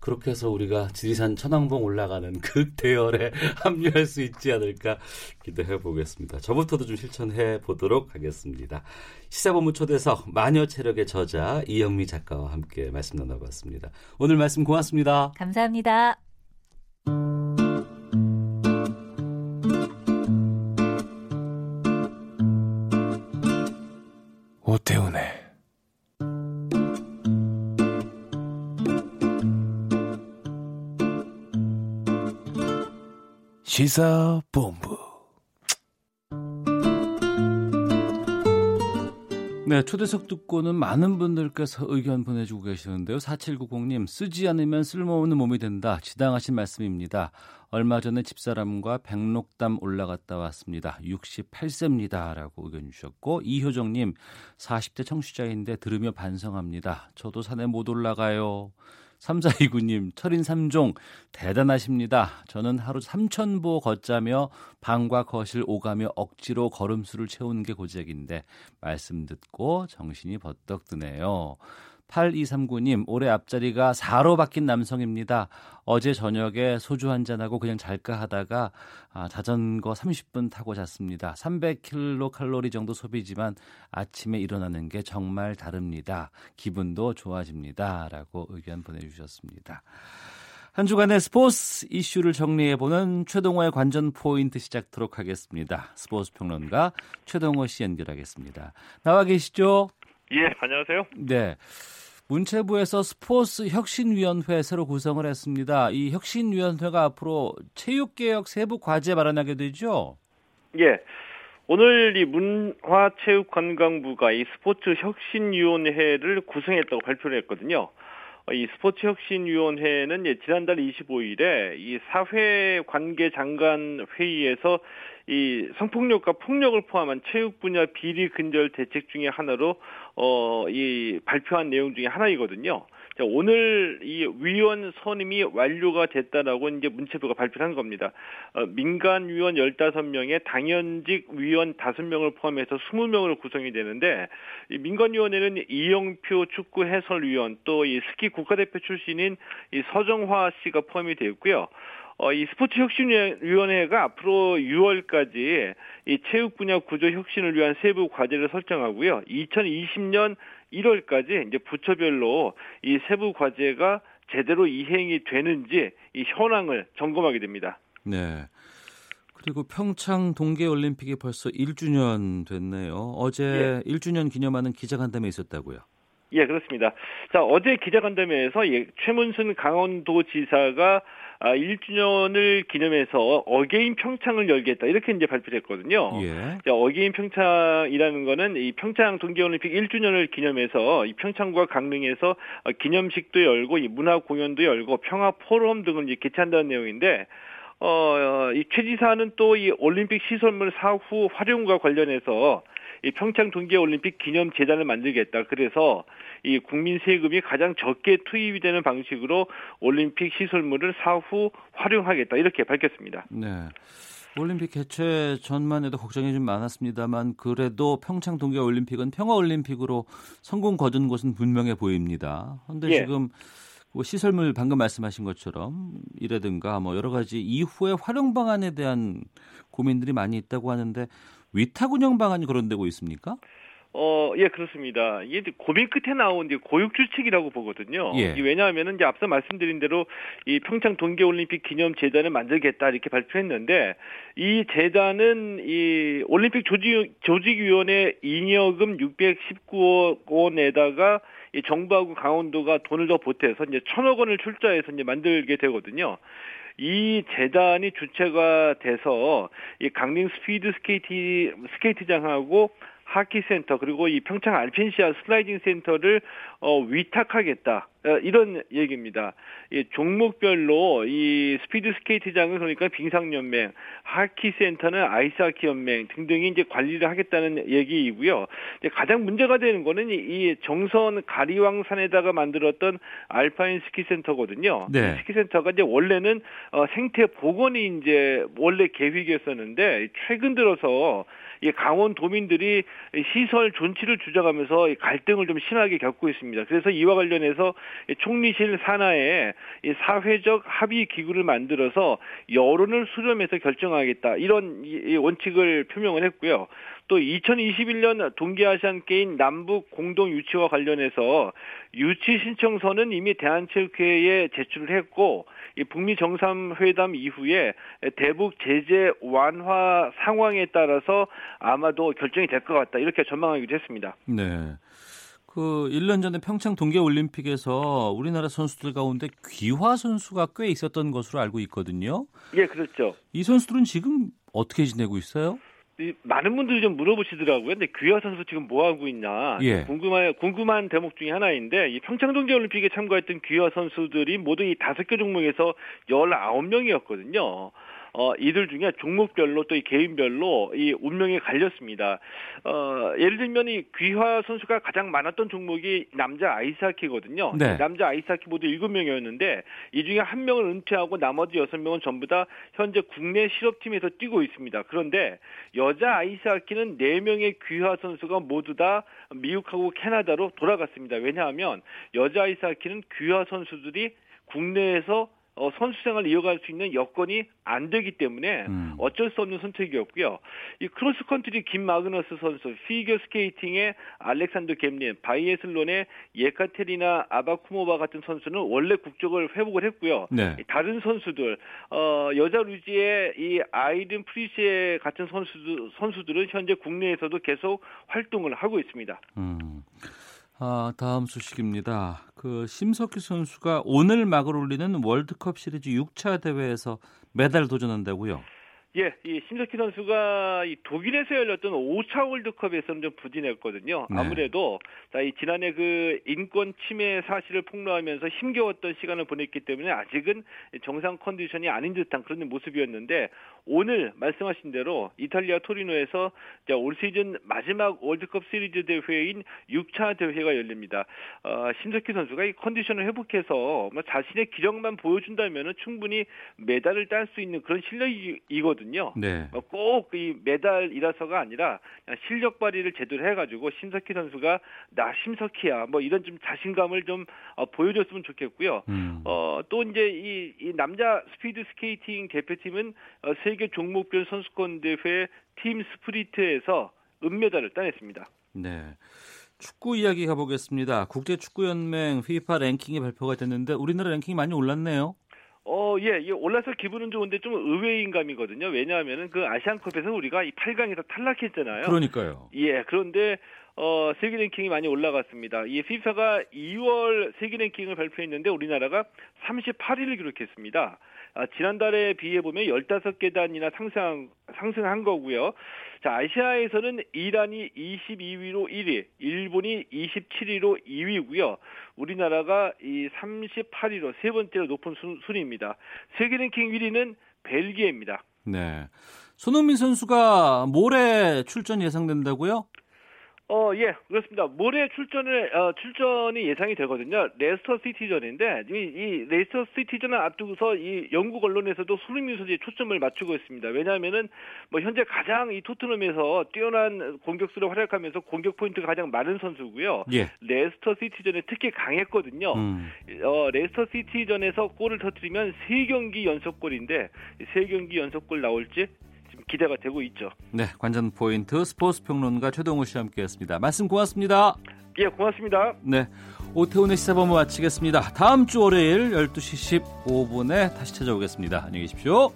그렇게 해서 우리가 지리산 천왕봉 올라가는 그 대열에 합류할 수 있지 않을까 기대해 보겠습니다. 저부터도 좀 실천해 보도록 하겠습니다. 시사본부 초대석 마녀 체력의 저자 이영미 작가와 함께 말씀 나눠봤습니다. 오늘 말씀 고맙습니다. 감사합니다. 오태훈의 시사본부. 네, 초대석 듣고는 많은 분들께서 의견 보내주고 계시는데요. 4790님, 쓰지 않으면 쓸모없는 몸이 된다. 지당하신 말씀입니다. 얼마 전에 집사람과 백록담 올라갔다 왔습니다. 68세입니다. 라고 의견 주셨고, 이효정님, 40대 청취자인데 들으며 반성합니다. 저도 산에 못 올라가요. 3429님, 철인 3종, 대단하십니다. 저는 하루 3천보 걷자며 방과 거실 오가며 억지로 걸음수를 채우는 게 고작인데, 말씀 듣고 정신이 버떡 드네요. 8239님, 올해 앞자리가 4로 바뀐 남성입니다. 어제 저녁에 소주 한잔하고 그냥 잘까 하다가 아, 자전거 30분 타고 잤습니다. 300kcal 정도 소비지만 아침에 일어나는 게 정말 다릅니다. 기분도 좋아집니다. 라고 의견 보내주셨습니다. 한 주간의 스포츠 이슈를 정리해보는 최동호의 관전 포인트 시작하도록 하겠습니다. 스포츠 평론가 최동호 씨 연결하겠습니다. 나와 계시죠? 예, 안녕하세요. 네. 문체부에서 스포츠 혁신위원회 새로 구성을 했습니다. 이 혁신위원회가 앞으로 체육개혁 세부 과제 마련하게 되죠? 예. 오늘 이 문화체육관광부가 이 스포츠 혁신위원회를 구성했다고 발표를 했거든요. 어, 이 스포츠 혁신위원회는 지난달 25일에 이 사회 관계 장관 회의에서 이 성폭력과 폭력을 포함한 체육 분야 비리 근절 대책 중의 하나로 어 이 발표한 내용 중에 하나이거든요. 자, 오늘 이 위원 선임이 완료가 됐다라고 이제 문체부가 발표한 겁니다. 어, 민간 위원 15명에 당연직 위원 5명을 포함해서 20명으로 구성이 되는데 이 민간 위원회는 이영표 축구 해설위원 또 이 스키 국가대표 출신인 이 서정화 씨가 포함이 되었고요. 어, 이 스포츠 혁신위원회가 앞으로 6월까지 이 체육 분야 구조 혁신을 위한 세부 과제를 설정하고요. 2020년 1월까지 이제 부처별로 이 세부 과제가 제대로 이행이 되는지 이 현황을 점검하게 됩니다. 네. 그리고 평창 동계올림픽이 벌써 1주년 됐네요. 어제 예. 1주년 기념하는 기자간담회 있었다고요? 예, 그렇습니다. 자, 어제 기자간담회에서 예, 최문순 강원도지사가 아, 1주년을 기념해서 again 평창을 열겠다 이렇게 이제 발표를 했거든요. 예. 자, again 평창이라는 거는 이 평창 동계올림픽 1주년을 기념해서 이 평창과 강릉에서 기념식도 열고 이 문화 공연도 열고 평화 포럼 등을 이제 개최한다는 내용인데 어, 이 최 지사는 또 이 올림픽 시설물 사후 활용과 관련해서 이 평창 동계올림픽 기념 재단을 만들겠다. 그래서 이 국민 세금이 가장 적게 투입이 되는 방식으로 올림픽 시설물을 사후 활용하겠다. 이렇게 밝혔습니다. 네. 올림픽 개최 전만 해도 걱정이 좀 많았습니다만 그래도 평창 동계 올림픽은 평화 올림픽으로 성공 거둔 것은 분명해 보입니다. 그런데 예. 지금 뭐 시설물 방금 말씀하신 것처럼 이라든가 뭐 여러 가지 이후의 활용 방안에 대한 고민들이 많이 있다고 하는데 위탁 운영 방안이 거론되고 있습니까? 어, 예, 그렇습니다. 이게 고민 끝에 나온 이제 고육 주칙이라고 보거든요. 예. 왜냐하면은 이제 앞서 말씀드린 대로 이 평창 동계올림픽 기념 재단을 만들겠다 이렇게 발표했는데 이 재단은 이 올림픽 조직 조직위원회 잉여금 619억 원에다가 이 정부하고 강원도가 돈을 더 보태서 이제 천억 원을 출자해서 이제 만들게 되거든요. 이 재단이 주체가 돼서 이 강릉 스피드 스케이트 스케이트장하고 하키 센터 그리고 이 평창 알펜시아 슬라이딩 센터를 어, 위탁하겠다 어, 이런 얘기입니다. 이 종목별로 이 스피드 스케이트장은 그러니까 빙상연맹, 하키 센터는 아이스하키 연맹 등등이 이제 관리를 하겠다는 얘기이고요. 가장 문제가 되는 거는 이 정선 가리왕산에다가 만들었던 알파인 스키 센터거든요. 네. 스키 센터가 이제 원래는 어, 생태 복원이 이제 원래 계획이었었는데 최근 들어서 이 강원 도민들이 시설 존치를 주장하면서 갈등을 좀 심하게 겪고 있습니다. 그래서 이와 관련해서 총리실 산하에 사회적 합의 기구를 만들어서 여론을 수렴해서 결정하겠다 이런 원칙을 표명을 했고요. 또 2021년 동계아시안 게임 남북 공동 유치와 관련해서 유치 신청서는 이미 대한체육회에 제출을 했고 이 북미 정상회담 이후에 대북 제재 완화 상황에 따라서 아마도 결정이 될 것 같다 이렇게 전망하기도 했습니다. 네. 그 1년 전에 평창 동계 올림픽에서 우리나라 선수들 가운데 귀화 선수가 꽤 있었던 것으로 알고 있거든요. 예, 그렇죠. 이 선수들은 지금 어떻게 지내고 있어요? 많은 분들이 좀 물어보시더라고요. 근데 귀화 선수 지금 뭐 하고 있냐 예. 궁금한 궁금한 대목 중에 하나인데 이 평창 동계 올림픽에 참가했던 귀화 선수들이 모두 이 다섯 개 종목에서 19명이었거든요. 어, 이들 중에 종목별로 또 이 개인별로 이 운명이 갈렸습니다. 어, 예를 들면 이 귀화 선수가 가장 많았던 종목이 남자 아이스하키거든요. 네. 남자 아이스하키 모두 7명이었는데 이 중에 한 명을 은퇴하고 나머지 6명은 전부 다 현재 국내 실업팀에서 뛰고 있습니다. 그런데 여자 아이스하키는 4명의 귀화 선수가 모두 다 미국하고 캐나다로 돌아갔습니다. 왜냐하면 여자 아이스하키는 귀화 선수들이 국내에서 어, 선수 생활을 이어갈 수 있는 여건이 안 되기 때문에 음. 어쩔 수 없는 선택이었고요. 이 크로스컨트리 김 마그너스 선수, 피겨 스케이팅의 알렉산더 겜린, 바이애슬론의 예카테리나 아바쿠모바 같은 선수는 원래 국적을 회복을 했고요. 네. 다른 선수들, 어, 여자 루지의 이 아이든 프리시에 같은 선수들, 선수들은 현재 국내에서도 계속 활동을 하고 있습니다. 음. 아, 다음 소식입니다. 그 심석희 선수가 오늘 막을 올리는 월드컵 시리즈 6차 대회에서 메달 도전한다고요? 예, 이 심석희 선수가 이 독일에서 열렸던 5차 월드컵에서는 좀 부진했거든요. 네. 아무래도 자, 이 지난해 그 인권 침해 사실을 폭로하면서 힘겨웠던 시간을 보냈기 때문에 아직은 정상 컨디션이 아닌 듯한 그런 모습이었는데 오늘 말씀하신 대로 이탈리아 토리노에서 올 시즌 마지막 월드컵 시리즈 대회인 6차 대회가 열립니다. 어, 심석희 선수가 이 컨디션을 회복해서 뭐 자신의 기력만 보여준다면 충분히 메달을 딸 수 있는 그런 실력이거든요. 네. 어, 꼭이 메달 이라서가 아니라 실력 발휘를 제대로 해가지고 심석희 선수가 나 심석희야 뭐 이런 좀 자신감을 좀 어, 보여줬으면 좋겠고요. 음. 어, 또 이제 이, 이 남자 스피드 스케이팅 대표팀은 어, 세 세계 종목별 선수권 대회 팀 스프린트에서 은메달을 따냈습니다. 네. 축구 이야기 가보겠습니다. 국제축구연맹 FIFA 랭킹이 발표가 됐는데 우리나라 랭킹이 많이 올랐네요. 어, 예, 예, 올라서 기분은 좋은데 좀 의외인 감이거든요. 왜냐하면은 그 아시안컵에서 우리가 이 8강에서 탈락했잖아요. 그러니까요. 예, 그런데 어, 세계 랭킹이 많이 올라갔습니다. 이 FIFA가 2월 세계 랭킹을 발표했는데 우리나라가 38위를 기록했습니다. 아, 지난달에 비해 보면 15계단이나 상승, 상승한 거고요. 자, 아시아에서는 이란이 22위로 1위, 일본이 27위로 2위고요. 우리나라가 이 38위로 세 번째로 높은 순, 순위입니다. 세계 랭킹 1위는 벨기에입니다. 네. 손흥민 선수가 모레 출전 예상된다고요? 어, 예, 그렇습니다. 모레 출전을, 어, 출전이 예상이 되거든요. 레스터 시티전인데, 이, 이 레스터 시티전을 앞두고서 이 영국 언론에서도 손흥민 선수에 초점을 맞추고 있습니다. 왜냐하면은, 뭐, 현재 가장 이 토트넘에서 뛰어난 공격수를 활약하면서 공격 포인트가 가장 많은 선수고요. 예. 레스터 시티전에 특히 강했거든요. 음. 어, 레스터 시티전에서 골을 터뜨리면 3경기 연속골인데, 3경기 연속골 나올지 기대가 되고 있죠. 네, 관전 포인트 스포츠 평론가 최동호 씨와 함께했습니다. 말씀 고맙습니다. 예, 고맙습니다. 네, 오태훈의 시사본부 마치겠습니다. 다음 주 월요일 12시 15분에 다시 찾아오겠습니다. 안녕히 계십시오.